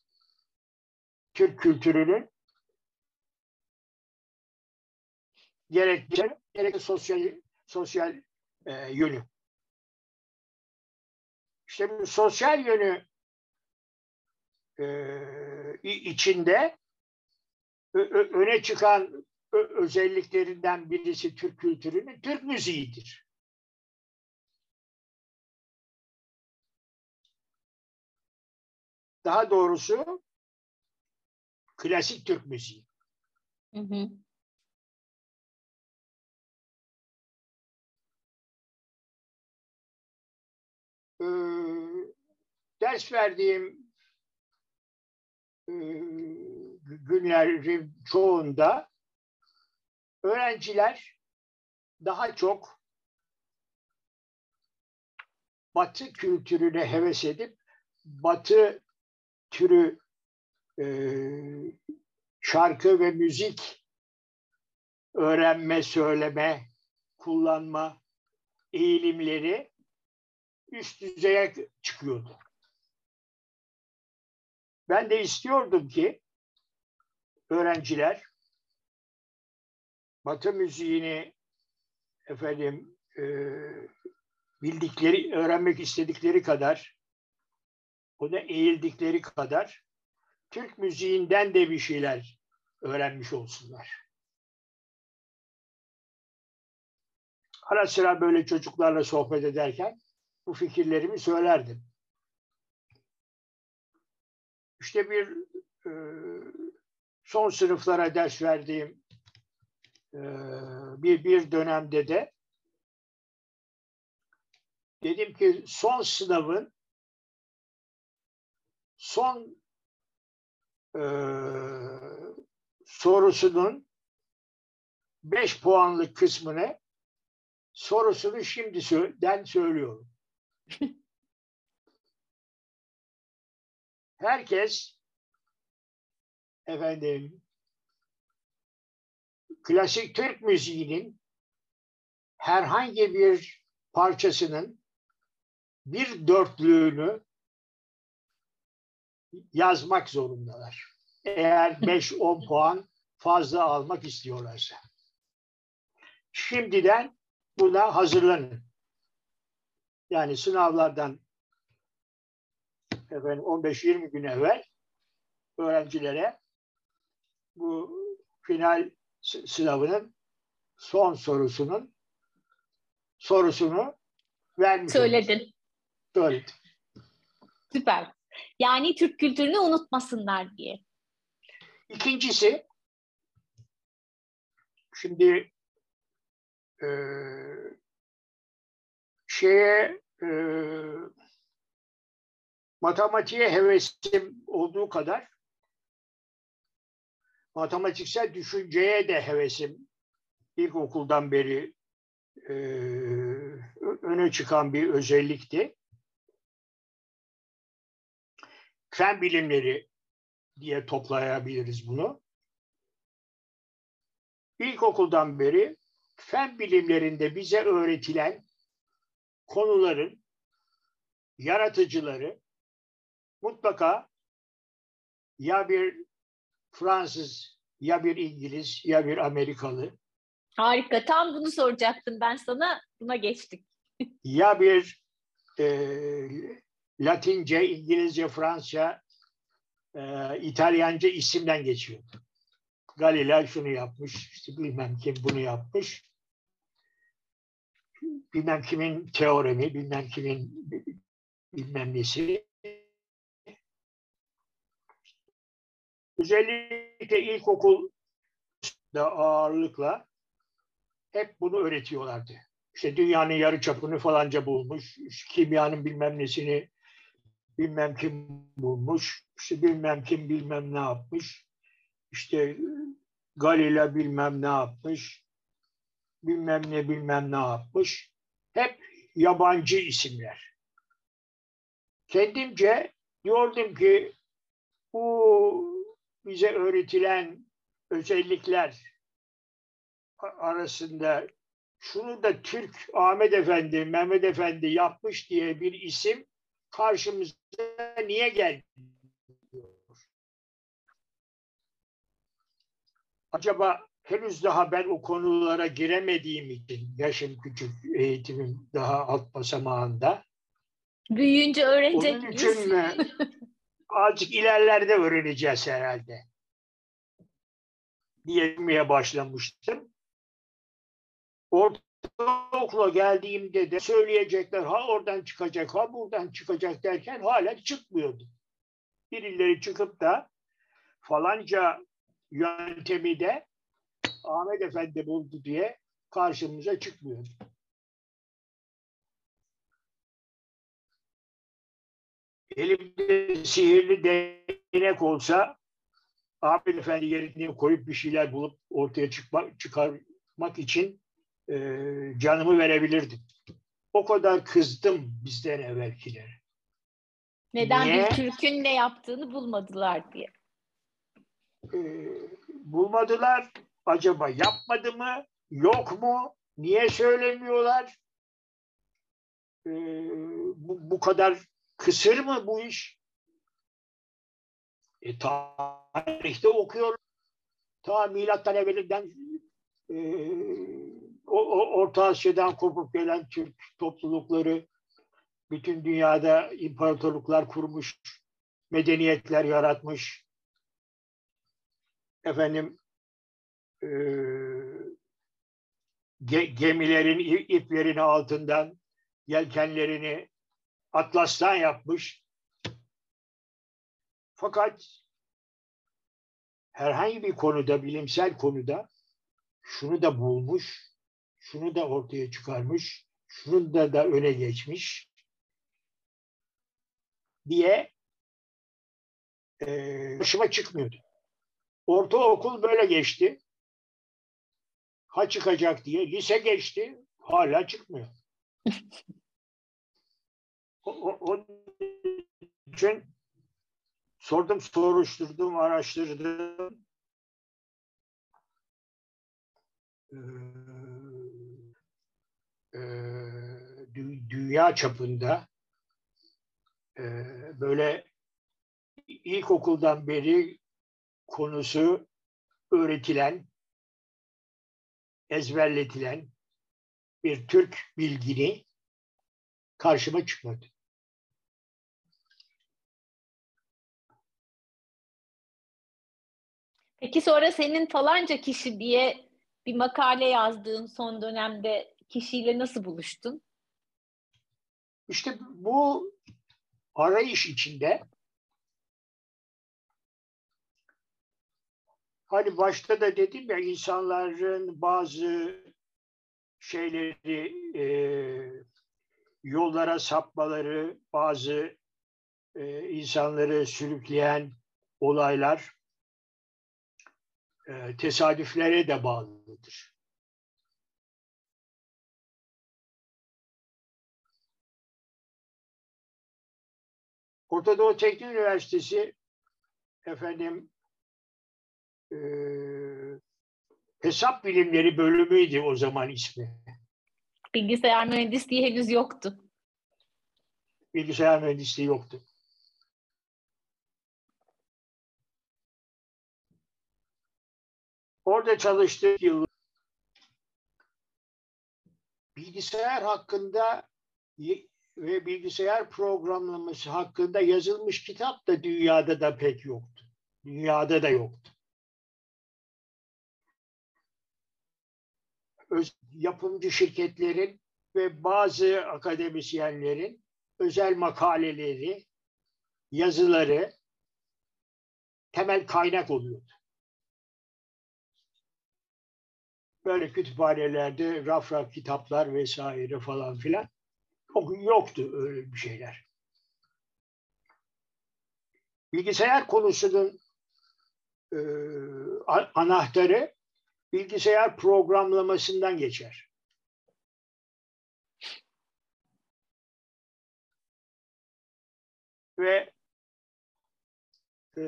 Türk kültürünün gerek gerek sosyal sosyal e, yönü. İşte bu sosyal yönü e, içinde öne çıkan özelliklerinden birisi Türk kültürünün Türk müziğidir. Daha doğrusu klasik Türk müziği. Hı hı. Ee, ders verdiğim günlerin çoğunda öğrenciler daha çok Batı kültürüne heves edip Batı türü e, şarkı ve müzik öğrenme, söyleme, kullanma eğilimleri üst düzeye çıkıyordu. Ben de istiyordum ki öğrenciler Batı müziğini efendim e, bildikleri, öğrenmek istedikleri kadar, ona eğildikleri kadar Türk müziğinden de bir şeyler öğrenmiş olsunlar. Ara sıra böyle çocuklarla sohbet ederken bu fikirlerimi söylerdim. İşte bir e, son sınıflara ders verdiğim e, bir, bir dönemde de dedim ki son sınavın son e, sorusunun beş puanlık kısmını sorusunu şimdiden söylüyorum. Herkes efendim klasik Türk müziğinin herhangi bir parçasının bir dörtlüğünü yazmak zorundalar. Eğer 5-10 puan fazla almak istiyorlarsa. Şimdiden buna hazırlanın. Yani sınavlardan efendim 15-20 gün evvel öğrencilere bu final sınavının son sorusunun sorusunu vermiş. Söyledin. Söyledim. Süper. Yani Türk kültürünü unutmasınlar diye. İkincisi şimdi e, şeye e, matematiğe hevesim olduğu kadar matematiksel düşünceye de hevesim ilkokuldan beri e, öne çıkan bir özellikti. Fen bilimleri diye toplayabiliriz bunu. İlkokuldan beri fen bilimlerinde bize öğretilen konuların yaratıcıları mutlaka ya bir Fransız, ya bir İngiliz, ya bir Amerikalı. Harika. Tam bunu soracaktım ben sana. Buna geçtik. ya bir e, Latince, İngilizce, Fransızca, e, İtalyanca isimden geçiyor. Galileo şunu yapmış, işte bilmem kim bunu yapmış. Bilmem kimin teoremi, bilmem kimin bilmem nesi. Özellikle ilkokulda ağırlıkla hep bunu öğretiyorlardı. İşte dünyanın yarı çapını falanca bulmuş, kimyanın bilmem nesini bilmem kim bulmuş, işte bilmem kim bilmem ne yapmış, işte Galile bilmem ne yapmış, bilmem ne bilmem ne yapmış. Hep yabancı isimler. Kendimce diyordum ki bu bize öğretilen özellikler arasında şunu da Türk Ahmet Efendi, Mehmet Efendi yapmış diye bir isim karşımıza niye geldi? Acaba henüz daha ben o konulara giremediğim için yaşım küçük, eğitimim daha alt basamağında. Büyüyünce öğrenecek Onun için mi azıcık ilerlerde öğreneceğiz herhalde diyemeye başlamıştım. Ortaokula geldiğimde de söyleyecekler ha oradan çıkacak ha buradan çıkacak derken hala çıkmıyordu. Birileri çıkıp da falanca yöntemi de Ahmet Efendi buldu diye karşımıza çıkmıyordu. Elimde sihirli değnek olsa Ahmet Efendi yerine koyup bir şeyler bulup ortaya çıkmak, çıkarmak için e, canımı verebilirdim. O kadar kızdım bizden evvelkilere. Neden Niye? bir Türk'ün ne yaptığını bulmadılar diye. Ee, bulmadılar. Acaba yapmadı mı? Yok mu? Niye söylemiyorlar? Ee, bu, bu kadar kısır mı bu iş? E, tarihte okuyor. Ta milattan evvelinden e, o, o, Orta Asya'dan kopup gelen Türk toplulukları bütün dünyada imparatorluklar kurmuş, medeniyetler yaratmış. Efendim e, gemilerin iplerini altından, yelkenlerini atlastan yapmış. Fakat herhangi bir konuda, bilimsel konuda şunu da bulmuş, şunu da ortaya çıkarmış, şunu da da öne geçmiş diye e, başıma çıkmıyordu. Ortaokul böyle geçti. Ha çıkacak diye. Lise geçti. Hala çıkmıyor. onun için sordum, soruşturdum, araştırdım. Ee, e, dünya çapında e, böyle ilkokuldan beri konusu öğretilen, ezberletilen bir Türk bilgini karşıma çıkmadı. Peki sonra senin falanca kişi diye bir makale yazdığın son dönemde kişiyle nasıl buluştun? İşte bu arayış içinde hani başta da dedim ya insanların bazı şeyleri e, yollara sapmaları, bazı e, insanları sürükleyen olaylar e, tesadüflere de bağlıdır. Orta Doğu Teknik Üniversitesi efendim e, hesap bilimleri bölümüydü o zaman ismi. Bilgisayar mühendisliği henüz yoktu. Bilgisayar mühendisliği yoktu. Orada çalıştığı yıl bilgisayar hakkında ve bilgisayar programlaması hakkında yazılmış kitap da dünyada da pek yoktu. Dünyada da yoktu. Öz, yapımcı şirketlerin ve bazı akademisyenlerin özel makaleleri, yazıları temel kaynak oluyordu. Böyle kütüphanelerde raf raf kitaplar vesaire falan filan yoktu öyle bir şeyler. Bilgisayar konusunun e, anahtarı bilgisayar programlamasından geçer. Ve e,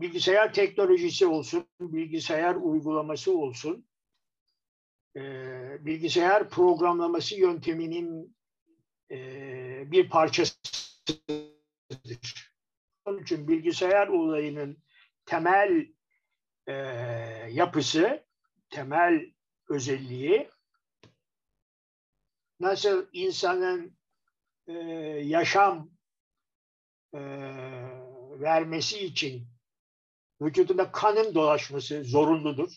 bilgisayar teknolojisi olsun, bilgisayar uygulaması olsun, e, bilgisayar programlaması yönteminin e, bir parçasıdır. Onun için bilgisayar olayının temel e, yapısı, temel özelliği nasıl insanın yaşam vermesi için vücudunda kanın dolaşması zorunludur.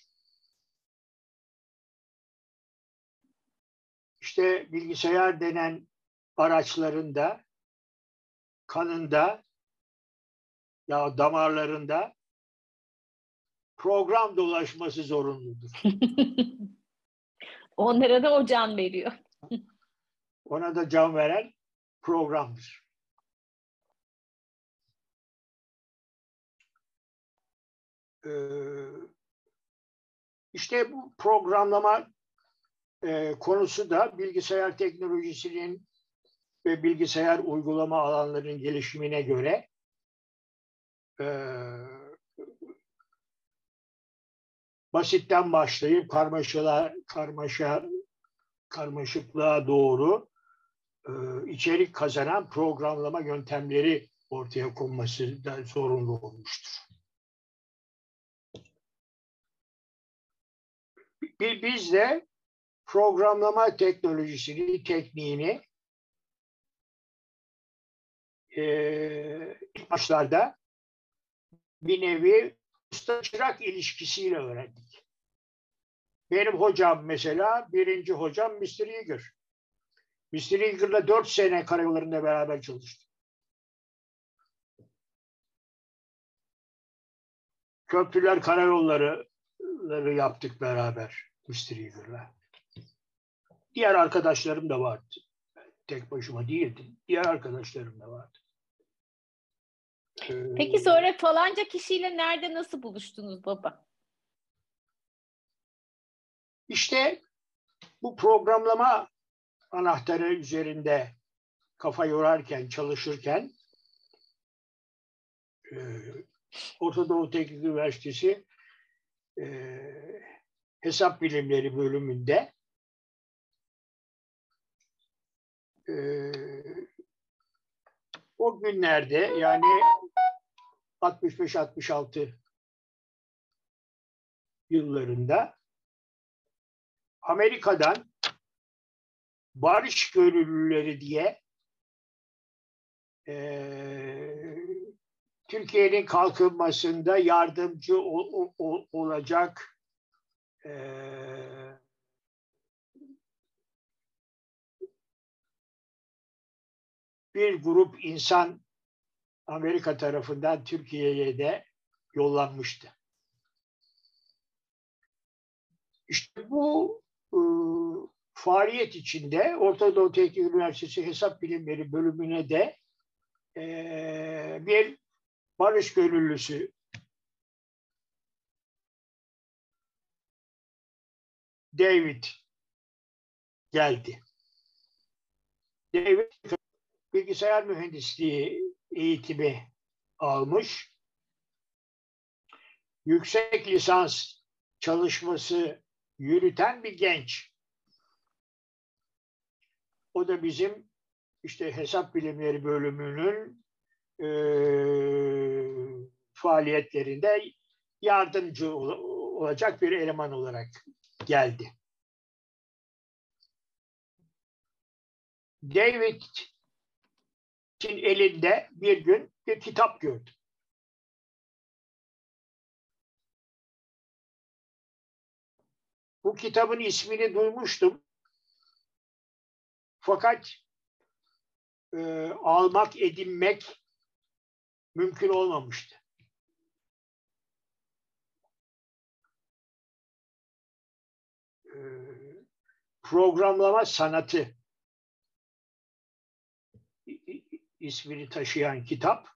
İşte bilgisayar denen araçlarında, kanında ya damarlarında program dolaşması zorunludur. Onlara da o can veriyor. Ona da can veren programdır. Ee, işte bu programlama e, konusu da bilgisayar teknolojisinin ve bilgisayar uygulama alanlarının gelişimine göre e, basitten başlayıp karmaşalar, karmaşa, karmaşıklığa doğru e, içerik kazanan programlama yöntemleri ortaya konması da zorunlu olmuştur. Biz de programlama teknolojisini, tekniğini e, ilk başlarda bir nevi usta çırak ilişkisiyle öğrendik. Benim hocam mesela birinci hocam Mr. Eager. Mr. Eager'la dört sene karayollarında beraber çalıştım. köprüler, karayolları yaptık beraber Mr. Eagle'la. Diğer arkadaşlarım da vardı. Tek başıma değildim. Diğer arkadaşlarım da vardı. Ee, Peki sonra falanca kişiyle nerede nasıl buluştunuz baba? İşte bu programlama anahtarı üzerinde kafa yorarken, çalışırken e, Orta Doğu Teknik Üniversitesi e, Hesap Bilimleri bölümünde e, o günlerde yani 65-66 yıllarında Amerika'dan barış gönüllüleri diye e, Türkiye'nin kalkınmasında yardımcı ol, ol, olacak e, bir grup insan Amerika tarafından Türkiye'ye de yollanmıştı. İşte bu e, faaliyet içinde Orta Doğu Teknik Üniversitesi Hesap Bilimleri bölümüne de e, bir barış gönüllüsü David geldi. David bilgisayar mühendisliği eğitimi almış. Yüksek lisans çalışması yürüten bir genç. O da bizim işte hesap bilimleri bölümünün e, faaliyetlerinde yardımcı ol, olacak bir eleman olarak geldi. David için elinde bir gün bir kitap gördüm. Bu kitabın ismini duymuştum. Fakat e, almak, edinmek mümkün olmamıştı. E, programlama sanatı ismini taşıyan kitap.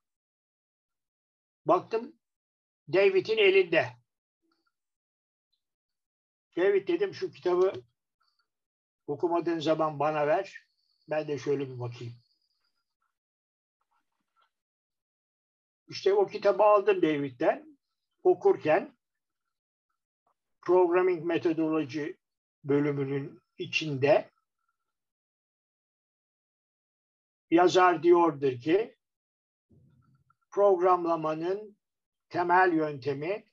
Baktım David'in elinde. David dedim şu kitabı okumadığın zaman bana ver. Ben de şöyle bir bakayım. İşte o kitabı aldım David'den. Okurken Programming Methodology bölümünün içinde yazar diyordur ki programlamanın temel yöntemi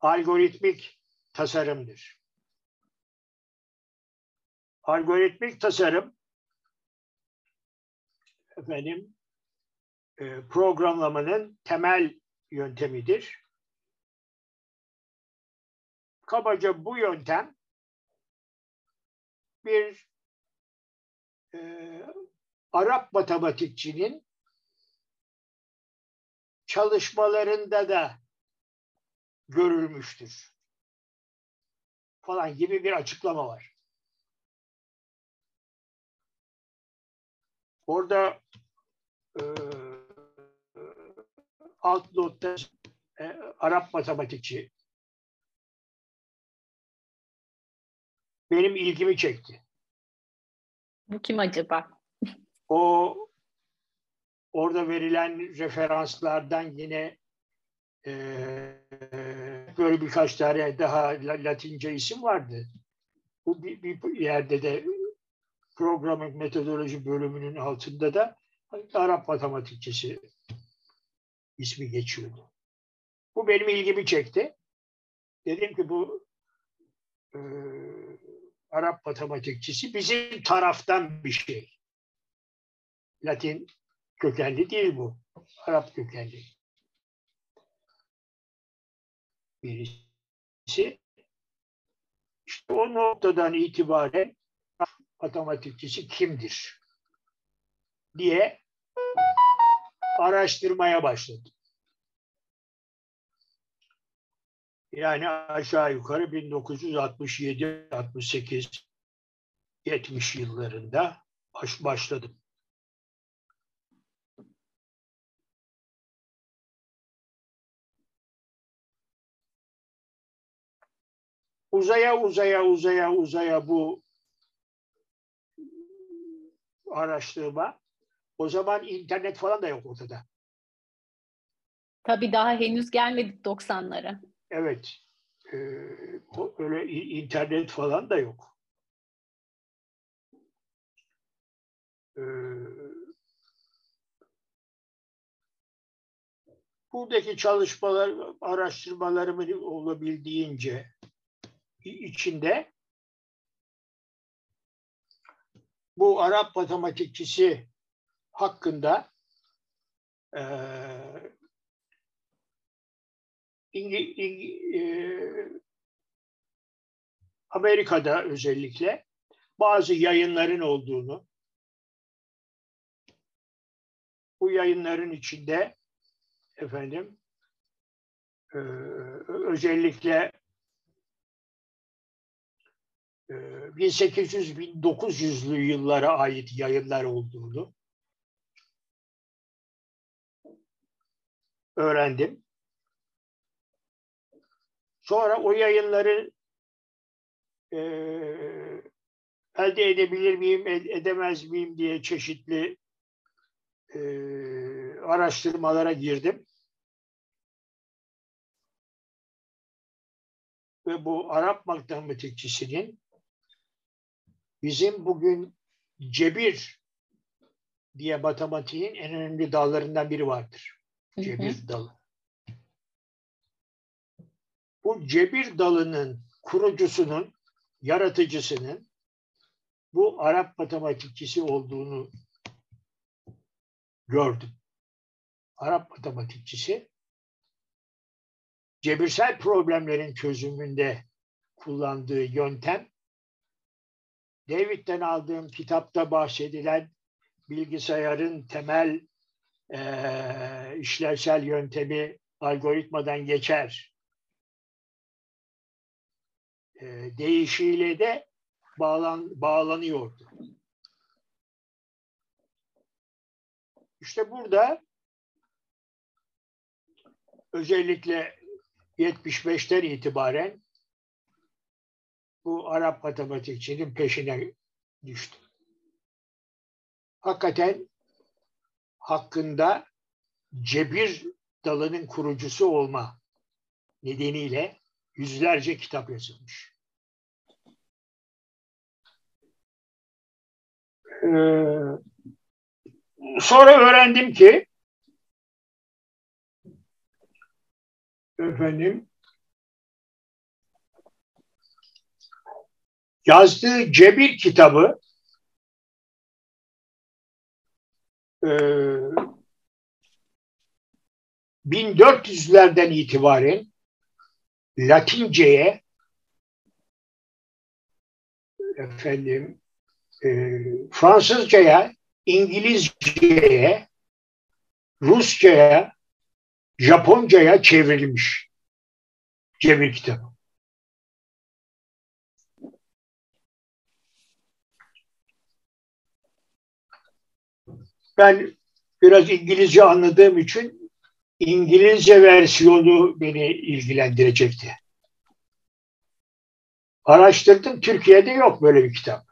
algoritmik tasarımdır. Algoritmik tasarım efendim programlamanın temel yöntemidir. Kabaca bu yöntem bir e, Arap matematikçinin çalışmalarında da görülmüştür. Falan gibi bir açıklama var. Orada e, notta e, Arap matematikçi benim ilgimi çekti. Bu kim acaba? O orada verilen referanslardan yine e, böyle birkaç tane daha Latince isim vardı. Bu bir, bir yerde de programming metodoloji bölümünün altında da Arap matematikçisi ismi geçiyordu. Bu benim ilgimi çekti. Dedim ki bu e, Arap matematikçisi bizim taraftan bir şey. Latin kökenli değil bu. Arap kökenli. Birisi. İşte o noktadan itibaren matematikçisi kimdir diye araştırmaya başladım. Yani aşağı yukarı 1967, 68, 70 yıllarında baş, başladım. Uzaya uzaya uzaya uzaya bu araştırma o zaman internet falan da yok ortada. Tabii daha henüz gelmedik 90'lara. Evet. Ee, öyle internet falan da yok. Ee, buradaki çalışmalar, araştırmalarımın olabildiğince içinde bu Arap matematikçisi hakkında e, İngi, İngi, e, Amerika'da özellikle bazı yayınların olduğunu, bu yayınların içinde efendim e, özellikle 1800-1900'lü yıllara ait yayınlar olduğunu öğrendim. Sonra o yayınları e, elde edebilir miyim, edemez miyim diye çeşitli e, araştırmalara girdim. Ve bu Arap matematikçisinin bizim bugün cebir diye matematiğin en önemli dallarından biri vardır. Cebir dalı. Bu cebir dalının kurucusunun, yaratıcısının bu Arap matematikçisi olduğunu gördüm. Arap matematikçisi cebirsel problemlerin çözümünde kullandığı yöntem David'den aldığım kitapta bahsedilen bilgisayarın temel e, işlevsel yöntemi algoritmadan geçer. E, değişiyle de bağlan, bağlanıyordu. İşte burada özellikle 75'ten itibaren bu Arap matematikçinin peşine düştü. Hakikaten hakkında cebir dalının kurucusu olma nedeniyle yüzlerce kitap yazılmış. Ee, sonra öğrendim ki efendim yazdığı Cebir kitabı 1400'lerden itibaren Latince'ye efendim e, Fransızca'ya, İngilizce'ye, Rusça'ya, Japonca'ya çevrilmiş Cebir kitabı. Ben biraz İngilizce anladığım için İngilizce versiyonu beni ilgilendirecekti. Araştırdım, Türkiye'de yok böyle bir kitap.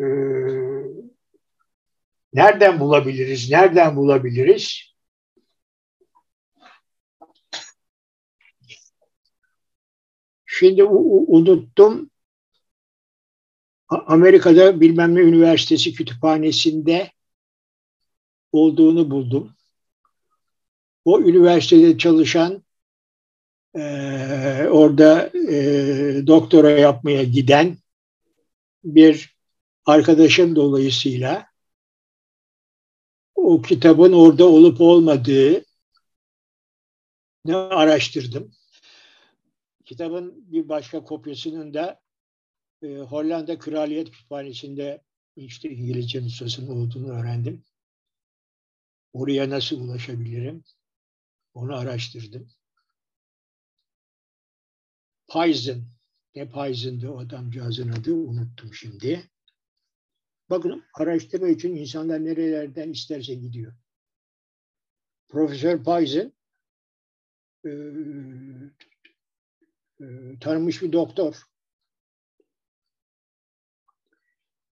Ee, nereden bulabiliriz, nereden bulabiliriz? Şimdi unuttum. Amerika'da bilmem ne üniversitesi kütüphanesinde olduğunu buldum. O üniversitede çalışan e, orada e, doktora yapmaya giden bir arkadaşım dolayısıyla o kitabın orada olup olmadığı araştırdım. Kitabın bir başka kopyasının da e, Hollanda Kraliyet Kütüphanesi'nde işte İngilizce nüshasının olduğunu öğrendim. Oraya nasıl ulaşabilirim? Onu araştırdım. Payzen. Ne Payzen'di o adamcağızın adı unuttum şimdi. Bakın araştırma için insanlar nerelerden isterse gidiyor. Profesör Payzen e, e, tanınmış bir doktor.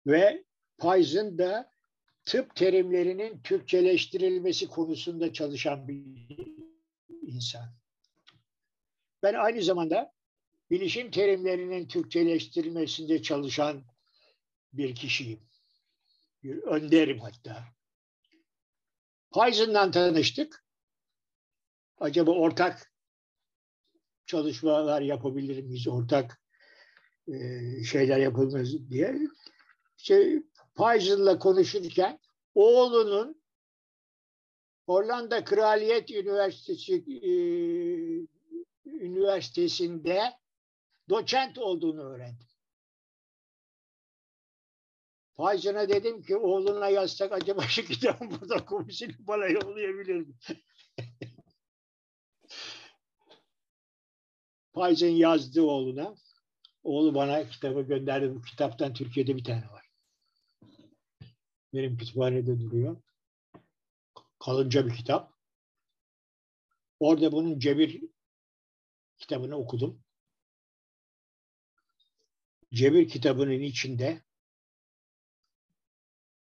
Ve Payzen da tıp terimlerinin Türkçeleştirilmesi konusunda çalışan bir insan. Ben aynı zamanda bilişim terimlerinin Türkçeleştirilmesinde çalışan bir kişiyim. Bir önderim hatta. Payzen'dan tanıştık. Acaba ortak çalışmalar yapabilir miyiz? Ortak e, şeyler yapılmaz diye. İşte Payzen'la konuşurken oğlunun Hollanda Kraliyet Üniversitesi e, Üniversitesi'nde doçent olduğunu öğrendim. Paycan'a dedim ki oğluna yazsak acaba şu kitabı burada komisyonu bana yollayabilir mi? Paycan yazdı oğluna. Oğlu bana kitabı gönderdi. Bu kitaptan Türkiye'de bir tane var. Benim kütüphanede duruyor. Kalınca bir kitap. Orada bunun cebir kitabını okudum. Cebir kitabının içinde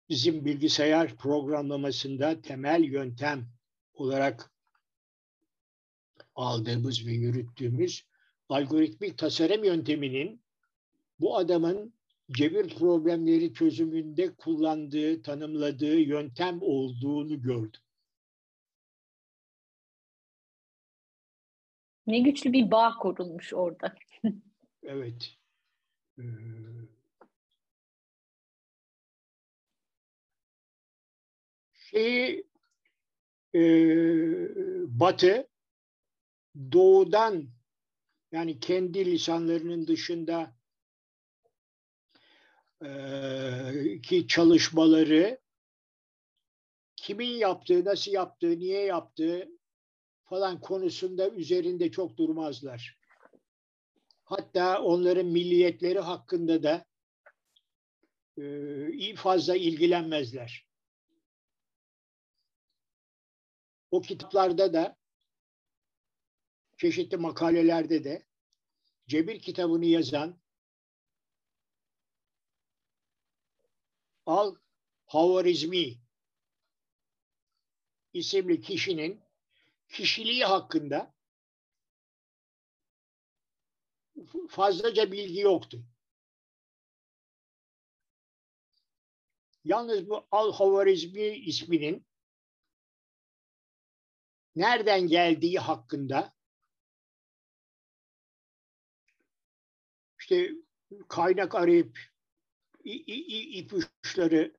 bizim bilgisayar programlamasında temel yöntem olarak aldığımız ve yürüttüğümüz algoritmik tasarım yönteminin bu adamın cebir problemleri çözümünde kullandığı, tanımladığı yöntem olduğunu gördüm. Ne güçlü bir bağ kurulmuş orada. evet. Ee, şeyi e, Batı doğudan yani kendi lisanlarının dışında ki çalışmaları kimin yaptığı, nasıl yaptığı, niye yaptığı falan konusunda üzerinde çok durmazlar. Hatta onların milliyetleri hakkında da fazla ilgilenmezler. O kitaplarda da çeşitli makalelerde de Cebir kitabını yazan Al Havarizmi isimli kişinin kişiliği hakkında fazlaca bilgi yoktu. Yalnız bu Al-Havarizmi isminin nereden geldiği hakkında işte kaynak arayıp ipuçları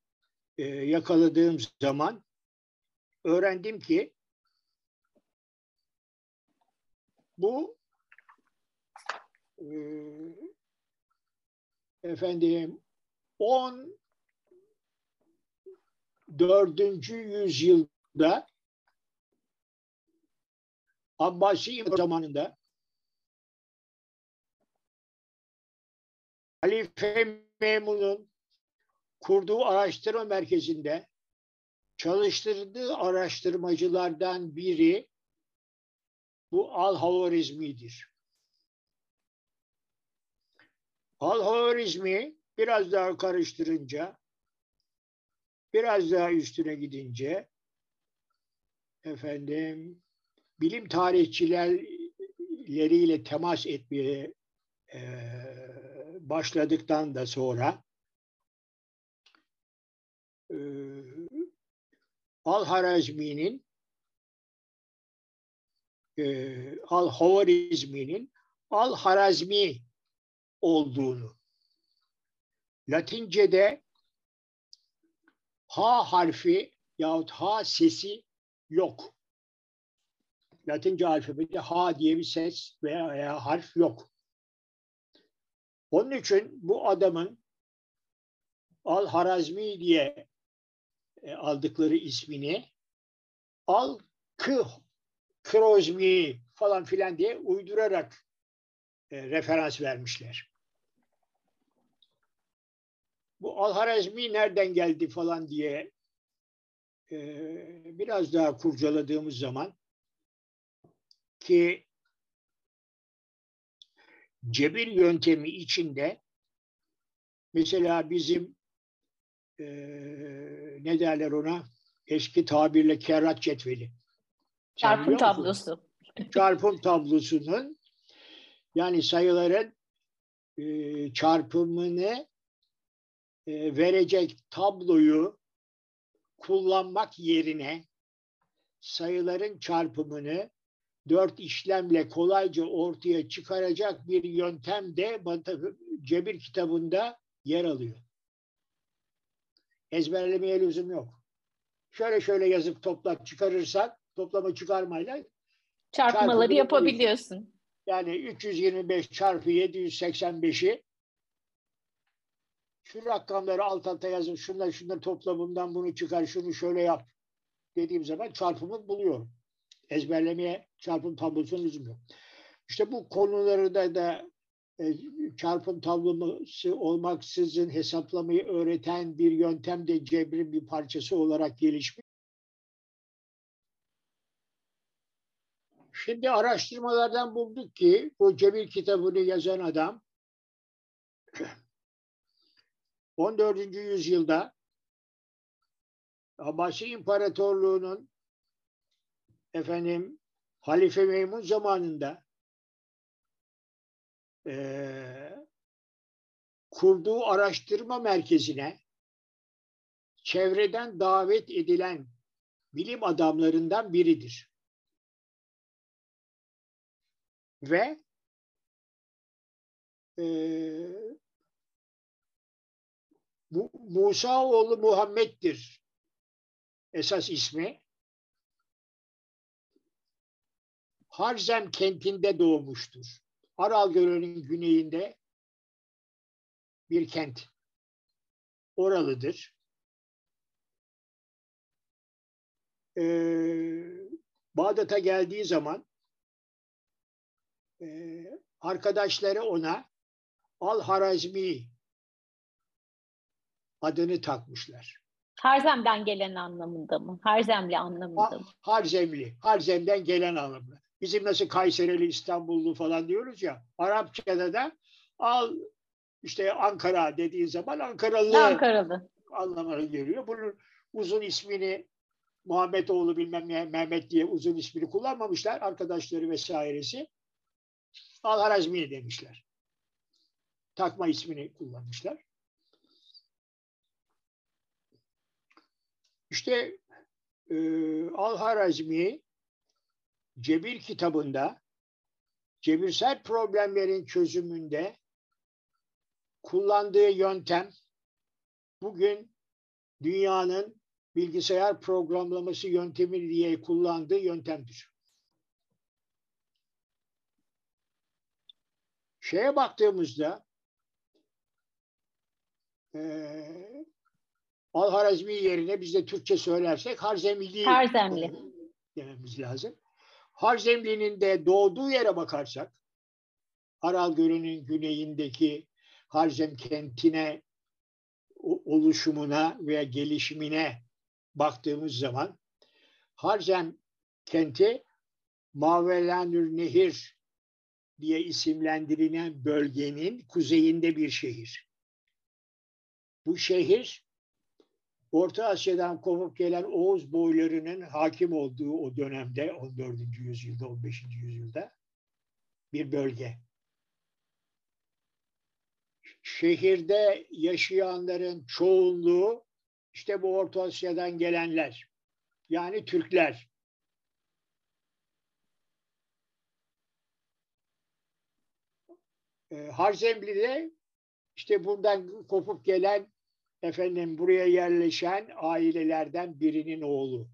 e, yakaladığım zaman öğrendim ki bu e, efendim 14. yüzyılda Abbasi zamanında Halife Memun'un kurduğu araştırma merkezinde çalıştırdığı araştırmacılardan biri bu Al-Havarizmi'dir. Al-Havarizmi biraz daha karıştırınca, biraz daha üstüne gidince efendim bilim tarihçileriyle temas etmeye e, başladıktan da sonra e, Al-Harazmi'nin e, Al-Havarizmi'nin Al-Harazmi olduğunu Latince'de H harfi yahut H sesi yok. Latince alfabede H diye bir ses veya harf yok. Onun için bu adamın Al-Harazmi diye e, aldıkları ismini Al-Kı Krozmi falan filan diye uydurarak e, referans vermişler. Bu Al-Harazmi nereden geldi falan diye e, biraz daha kurcaladığımız zaman ki cebir yöntemi içinde mesela bizim e, ne derler ona eski tabirle kerrat cetveli. Çarpım tablosu. Çarpım tablosunun yani sayıların e, çarpımını e, verecek tabloyu kullanmak yerine sayıların çarpımını dört işlemle kolayca ortaya çıkaracak bir yöntem de Cebir kitabında yer alıyor. Ezberlemeye lüzum yok. Şöyle şöyle yazıp toplam çıkarırsak toplama çıkarmayla çarpmaları yapabiliyorsun. Yani 325 çarpı 785'i şu rakamları alt alta yazıp şunlar şunlar toplamından bunu çıkar şunu şöyle yap dediğim zaman çarpımı buluyorum. Ezberlemeye çarpım tablosunun lüzum. İşte bu konuları da, da e, çarpım tablosu olmaksızın hesaplamayı öğreten bir yöntem de cebrin bir parçası olarak gelişmiş. Şimdi araştırmalardan bulduk ki bu cebir kitabını yazan adam 14. yüzyılda Abbasi İmparatorluğu'nun efendim Halife Meymun zamanında e, kurduğu araştırma merkezine çevreden davet edilen bilim adamlarından biridir. Ve e, Musa oğlu Muhammed'dir esas ismi. Harzem kentinde doğmuştur. Aral Gölü'nün güneyinde bir kent. Oralıdır. Ee, Bağdat'a geldiği zaman e, arkadaşları ona Al-Harazmi adını takmışlar. Harzem'den gelen anlamında mı? Harzemli anlamında mı? Harzemli. Harzem'den gelen anlamında. Bizim nasıl Kayserili, İstanbullu falan diyoruz ya. Arapçada da al işte Ankara dediğin zaman Ankaralı, Ankaralı. anlamına geliyor. Bunun uzun ismini Muhammed oğlu bilmem ne Mehmet diye uzun ismini kullanmamışlar. Arkadaşları vesairesi. Al-Harazmi demişler. Takma ismini kullanmışlar. İşte e, Al-Harazmi Cebir kitabında cebirsel problemlerin çözümünde kullandığı yöntem bugün dünyanın bilgisayar programlaması yöntemi diye kullandığı yöntemdir. Şeye baktığımızda e, Al-Harazmi yerine biz de Türkçe söylersek Harzemli Harzemli dememiz lazım. Harzemli'nin de doğduğu yere bakarsak Aral Gölü'nün güneyindeki Harzem kentine oluşumuna veya gelişimine baktığımız zaman Harzem kenti Mavelanür Nehir diye isimlendirilen bölgenin kuzeyinde bir şehir. Bu şehir Orta Asya'dan kopup gelen Oğuz boylarının hakim olduğu o dönemde 14. yüzyılda 15. yüzyılda bir bölge. Şehirde yaşayanların çoğunluğu işte bu Orta Asya'dan gelenler. Yani Türkler. E, Harzemli'de işte buradan kopup gelen efendim buraya yerleşen ailelerden birinin oğlu.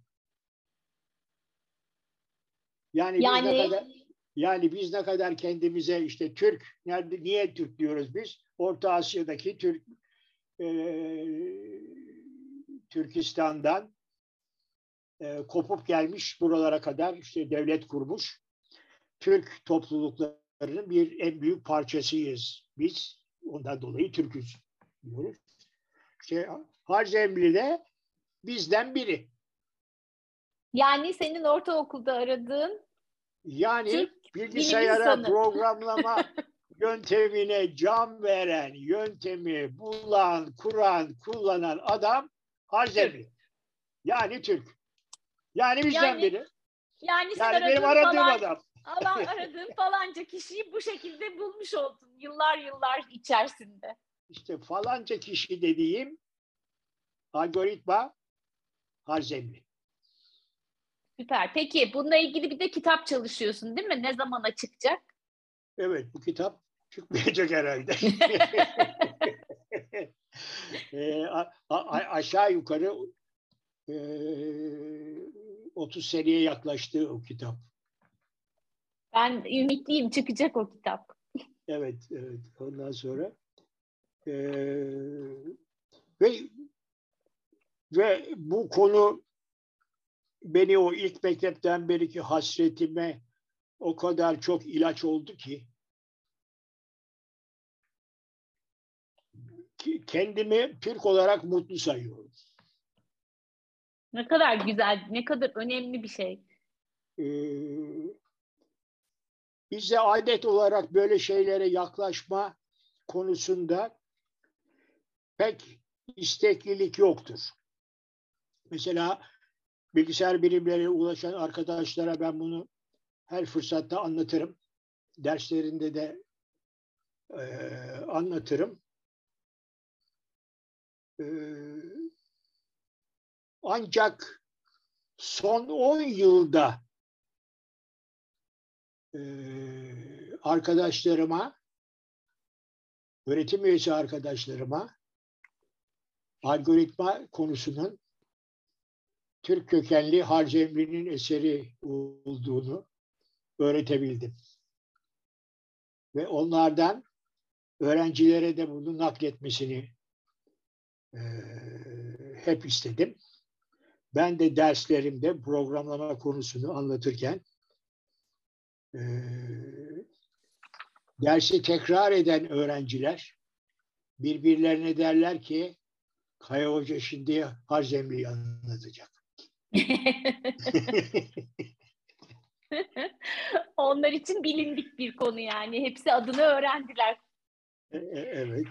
Yani, yani... biz ne kadar yani biz ne kadar kendimize işte Türk nerede niye Türk diyoruz biz? Orta Asya'daki Türk e, Türkistan'dan e, kopup gelmiş buralara kadar işte devlet kurmuş. Türk topluluklarının bir en büyük parçasıyız biz. Ondan dolayı Türk'üz diyoruz. İşte Harzemli de bizden biri. Yani senin ortaokulda aradığın yani Türk bilgisayara programlama yöntemine can veren, yöntemi bulan, kuran, kullanan adam Harzemli. Yani Türk. Yani bizden Yani biri. Yani Yani benim aradığım falan, adam. alan, aradığın falanca kişiyi bu şekilde bulmuş oldun yıllar yıllar içerisinde. İşte falanca kişi dediğim algoritma Harzemli. Süper. Peki bununla ilgili bir de kitap çalışıyorsun değil mi? Ne zamana çıkacak? Evet bu kitap çıkmayacak herhalde. e, a, a, aşağı yukarı e, 30 seneye yaklaştı o kitap. Ben ümitliyim çıkacak o kitap. Evet, evet. Ondan sonra e, ve ve bu konu beni o ilk mektepten beriki hasretime o kadar çok ilaç oldu ki kendimi Türk olarak mutlu sayıyorum. Ne kadar güzel, ne kadar önemli bir şey. Ee, bize adet olarak böyle şeylere yaklaşma konusunda pek isteklilik yoktur. Mesela bilgisayar bilimlerine ulaşan arkadaşlara ben bunu her fırsatta anlatırım. Derslerinde de e, anlatırım. E, ancak son 10 yılda e, arkadaşlarıma, öğretim üyesi arkadaşlarıma algoritma konusunun Türk kökenli Harcemli'nin eseri olduğunu öğretebildim. Ve onlardan öğrencilere de bunu nakletmesini e, hep istedim. Ben de derslerimde programlama konusunu anlatırken e, dersi tekrar eden öğrenciler birbirlerine derler ki Kaya Hoca şimdi Harzemli'yi anlatacak. Onlar için bilindik bir konu yani. Hepsi adını öğrendiler. E, e, evet.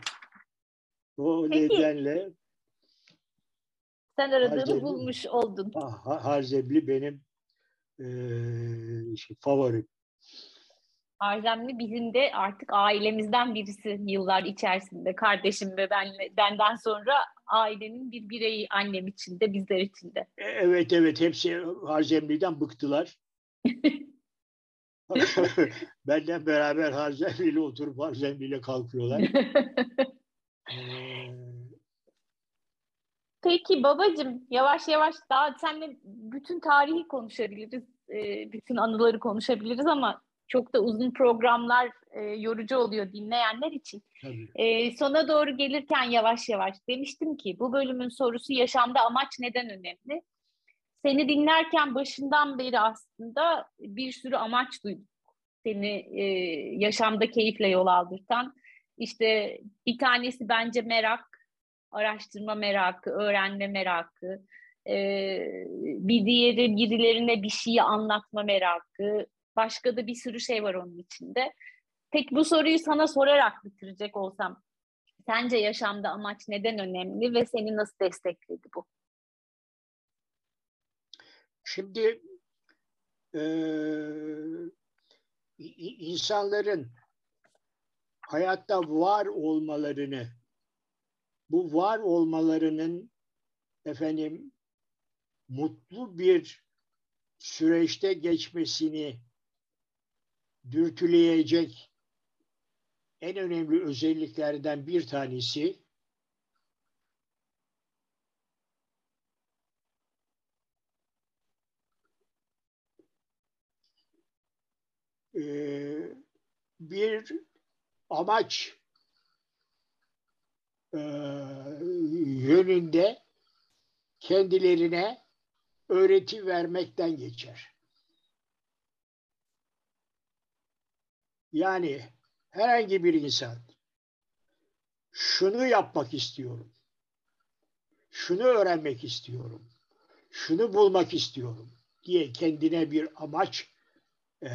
O Peki. nedenle Sen aradığını Harzemli. bulmuş oldun. Ha- Harzemli benim e, şey, favorim. Arzemli bizim de artık ailemizden birisi yıllar içerisinde. Kardeşim ve ben, benden sonra ailenin bir bireyi annem için de bizler için de. E, Evet evet hepsi Harzemli'den bıktılar. Benden beraber Harzemli'yle oturup Harzemli'yle kalkıyorlar. Ee, Peki babacığım yavaş yavaş daha seninle bütün tarihi konuşabiliriz. e, Bütün anıları konuşabiliriz ama çok da uzun programlar e, yorucu oluyor dinleyenler için. tabii. E, sona doğru gelirken yavaş yavaş demiştim ki bu bölümün sorusu yaşamda amaç neden önemli? Seni dinlerken başından beri aslında bir sürü amaç duydum. Seni e, yaşamda keyifle yol aldırtan. İşte bir tanesi bence merak, araştırma merakı, öğrenme merakı. E, bir diğeri birilerine bir şeyi anlatma merakı. Başka da bir sürü şey var onun içinde. Peki bu soruyu sana sorarak bitirecek olsam, sence yaşamda amaç neden önemli ve seni nasıl destekledi bu? Şimdi e, insanların hayatta var olmalarını, bu var olmalarının efendim mutlu bir süreçte geçmesini dürtüleyecek en önemli özelliklerden bir tanesi e, bir amaç e, yönünde kendilerine öğreti vermekten geçer. Yani herhangi bir insan şunu yapmak istiyorum, şunu öğrenmek istiyorum, şunu bulmak istiyorum diye kendine bir amaç e,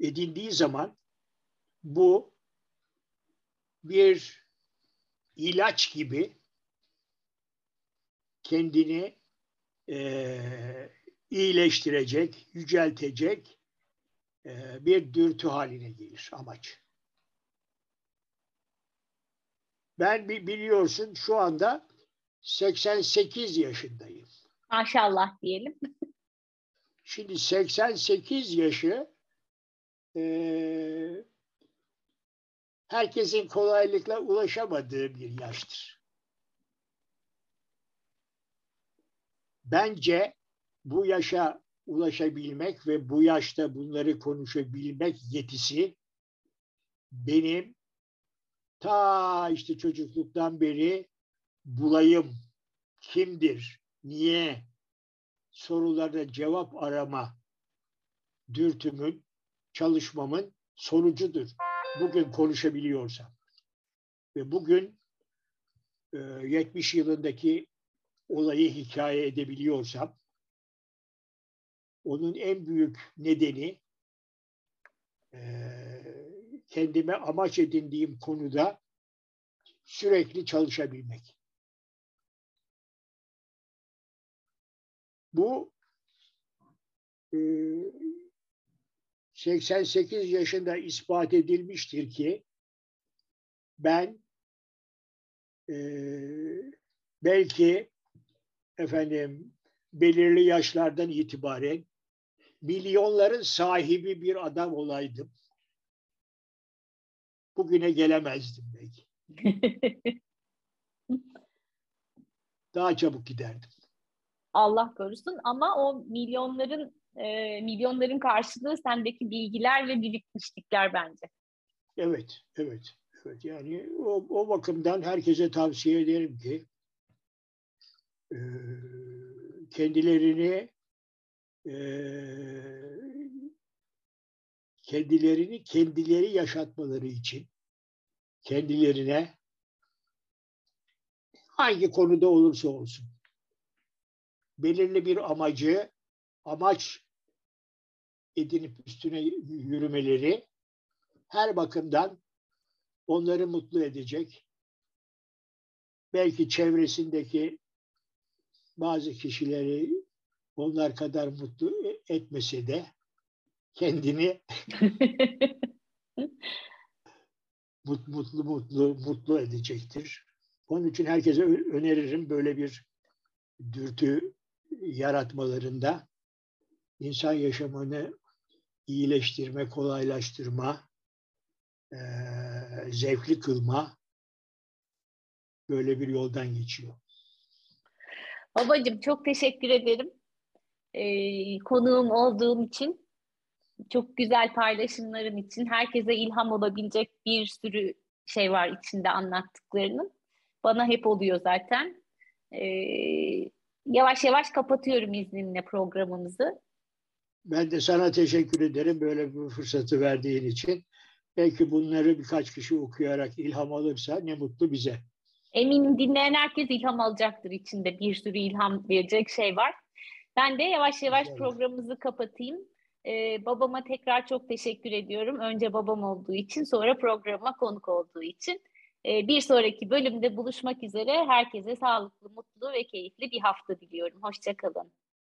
edindiği zaman bu bir ilaç gibi kendini e, iyileştirecek, yüceltecek e, bir dürtü haline gelir amaç. Ben biliyorsun şu anda 88 yaşındayım. Maşallah diyelim. Şimdi 88 yaşı e, herkesin kolaylıkla ulaşamadığı bir yaştır. Bence bu yaşa ulaşabilmek ve bu yaşta bunları konuşabilmek yetisi benim ta işte çocukluktan beri bulayım kimdir, niye sorularına cevap arama dürtümün, çalışmamın sonucudur. Bugün konuşabiliyorsam. Ve bugün 70 e, yılındaki olayı hikaye edebiliyorsam onun en büyük nedeni e, kendime amaç edindiğim konuda sürekli çalışabilmek. Bu 88 e, yaşında ispat edilmiştir ki ben e, belki efendim belirli yaşlardan itibaren milyonların sahibi bir adam olaydım. Bugüne gelemezdim belki. Daha çabuk giderdim. Allah korusun ama o milyonların e, milyonların karşılığı sendeki bilgiler ve birikmişlikler bence. Evet, evet. Evet yani o, o bakımdan herkese tavsiye ederim ki e, kendilerini e, kendilerini kendileri yaşatmaları için kendilerine hangi konuda olursa olsun belirli bir amacı amaç edinip üstüne yürümeleri her bakımdan onları mutlu edecek. Belki çevresindeki bazı kişileri onlar kadar mutlu etmese de kendini mutlu mutlu mutlu edecektir. Onun için herkese öneririm böyle bir dürtü yaratmalarında insan yaşamını iyileştirme, kolaylaştırma, e, zevkli kılma böyle bir yoldan geçiyor. Babacığım çok teşekkür ederim. Ee, konuğum olduğum için, çok güzel paylaşımların için, herkese ilham olabilecek bir sürü şey var içinde anlattıklarının. Bana hep oluyor zaten. Ee, yavaş yavaş kapatıyorum izninle programımızı. Ben de sana teşekkür ederim böyle bir fırsatı verdiğin için. Belki bunları birkaç kişi okuyarak ilham alırsa ne mutlu bize. Eminim dinleyen herkes ilham alacaktır içinde. Bir sürü ilham verecek şey var. Ben de yavaş yavaş evet. programımızı kapatayım. Ee, babama tekrar çok teşekkür ediyorum. Önce babam olduğu için, sonra programa konuk olduğu için. Ee, bir sonraki bölümde buluşmak üzere. Herkese sağlıklı, mutlu ve keyifli bir hafta diliyorum. Hoşçakalın.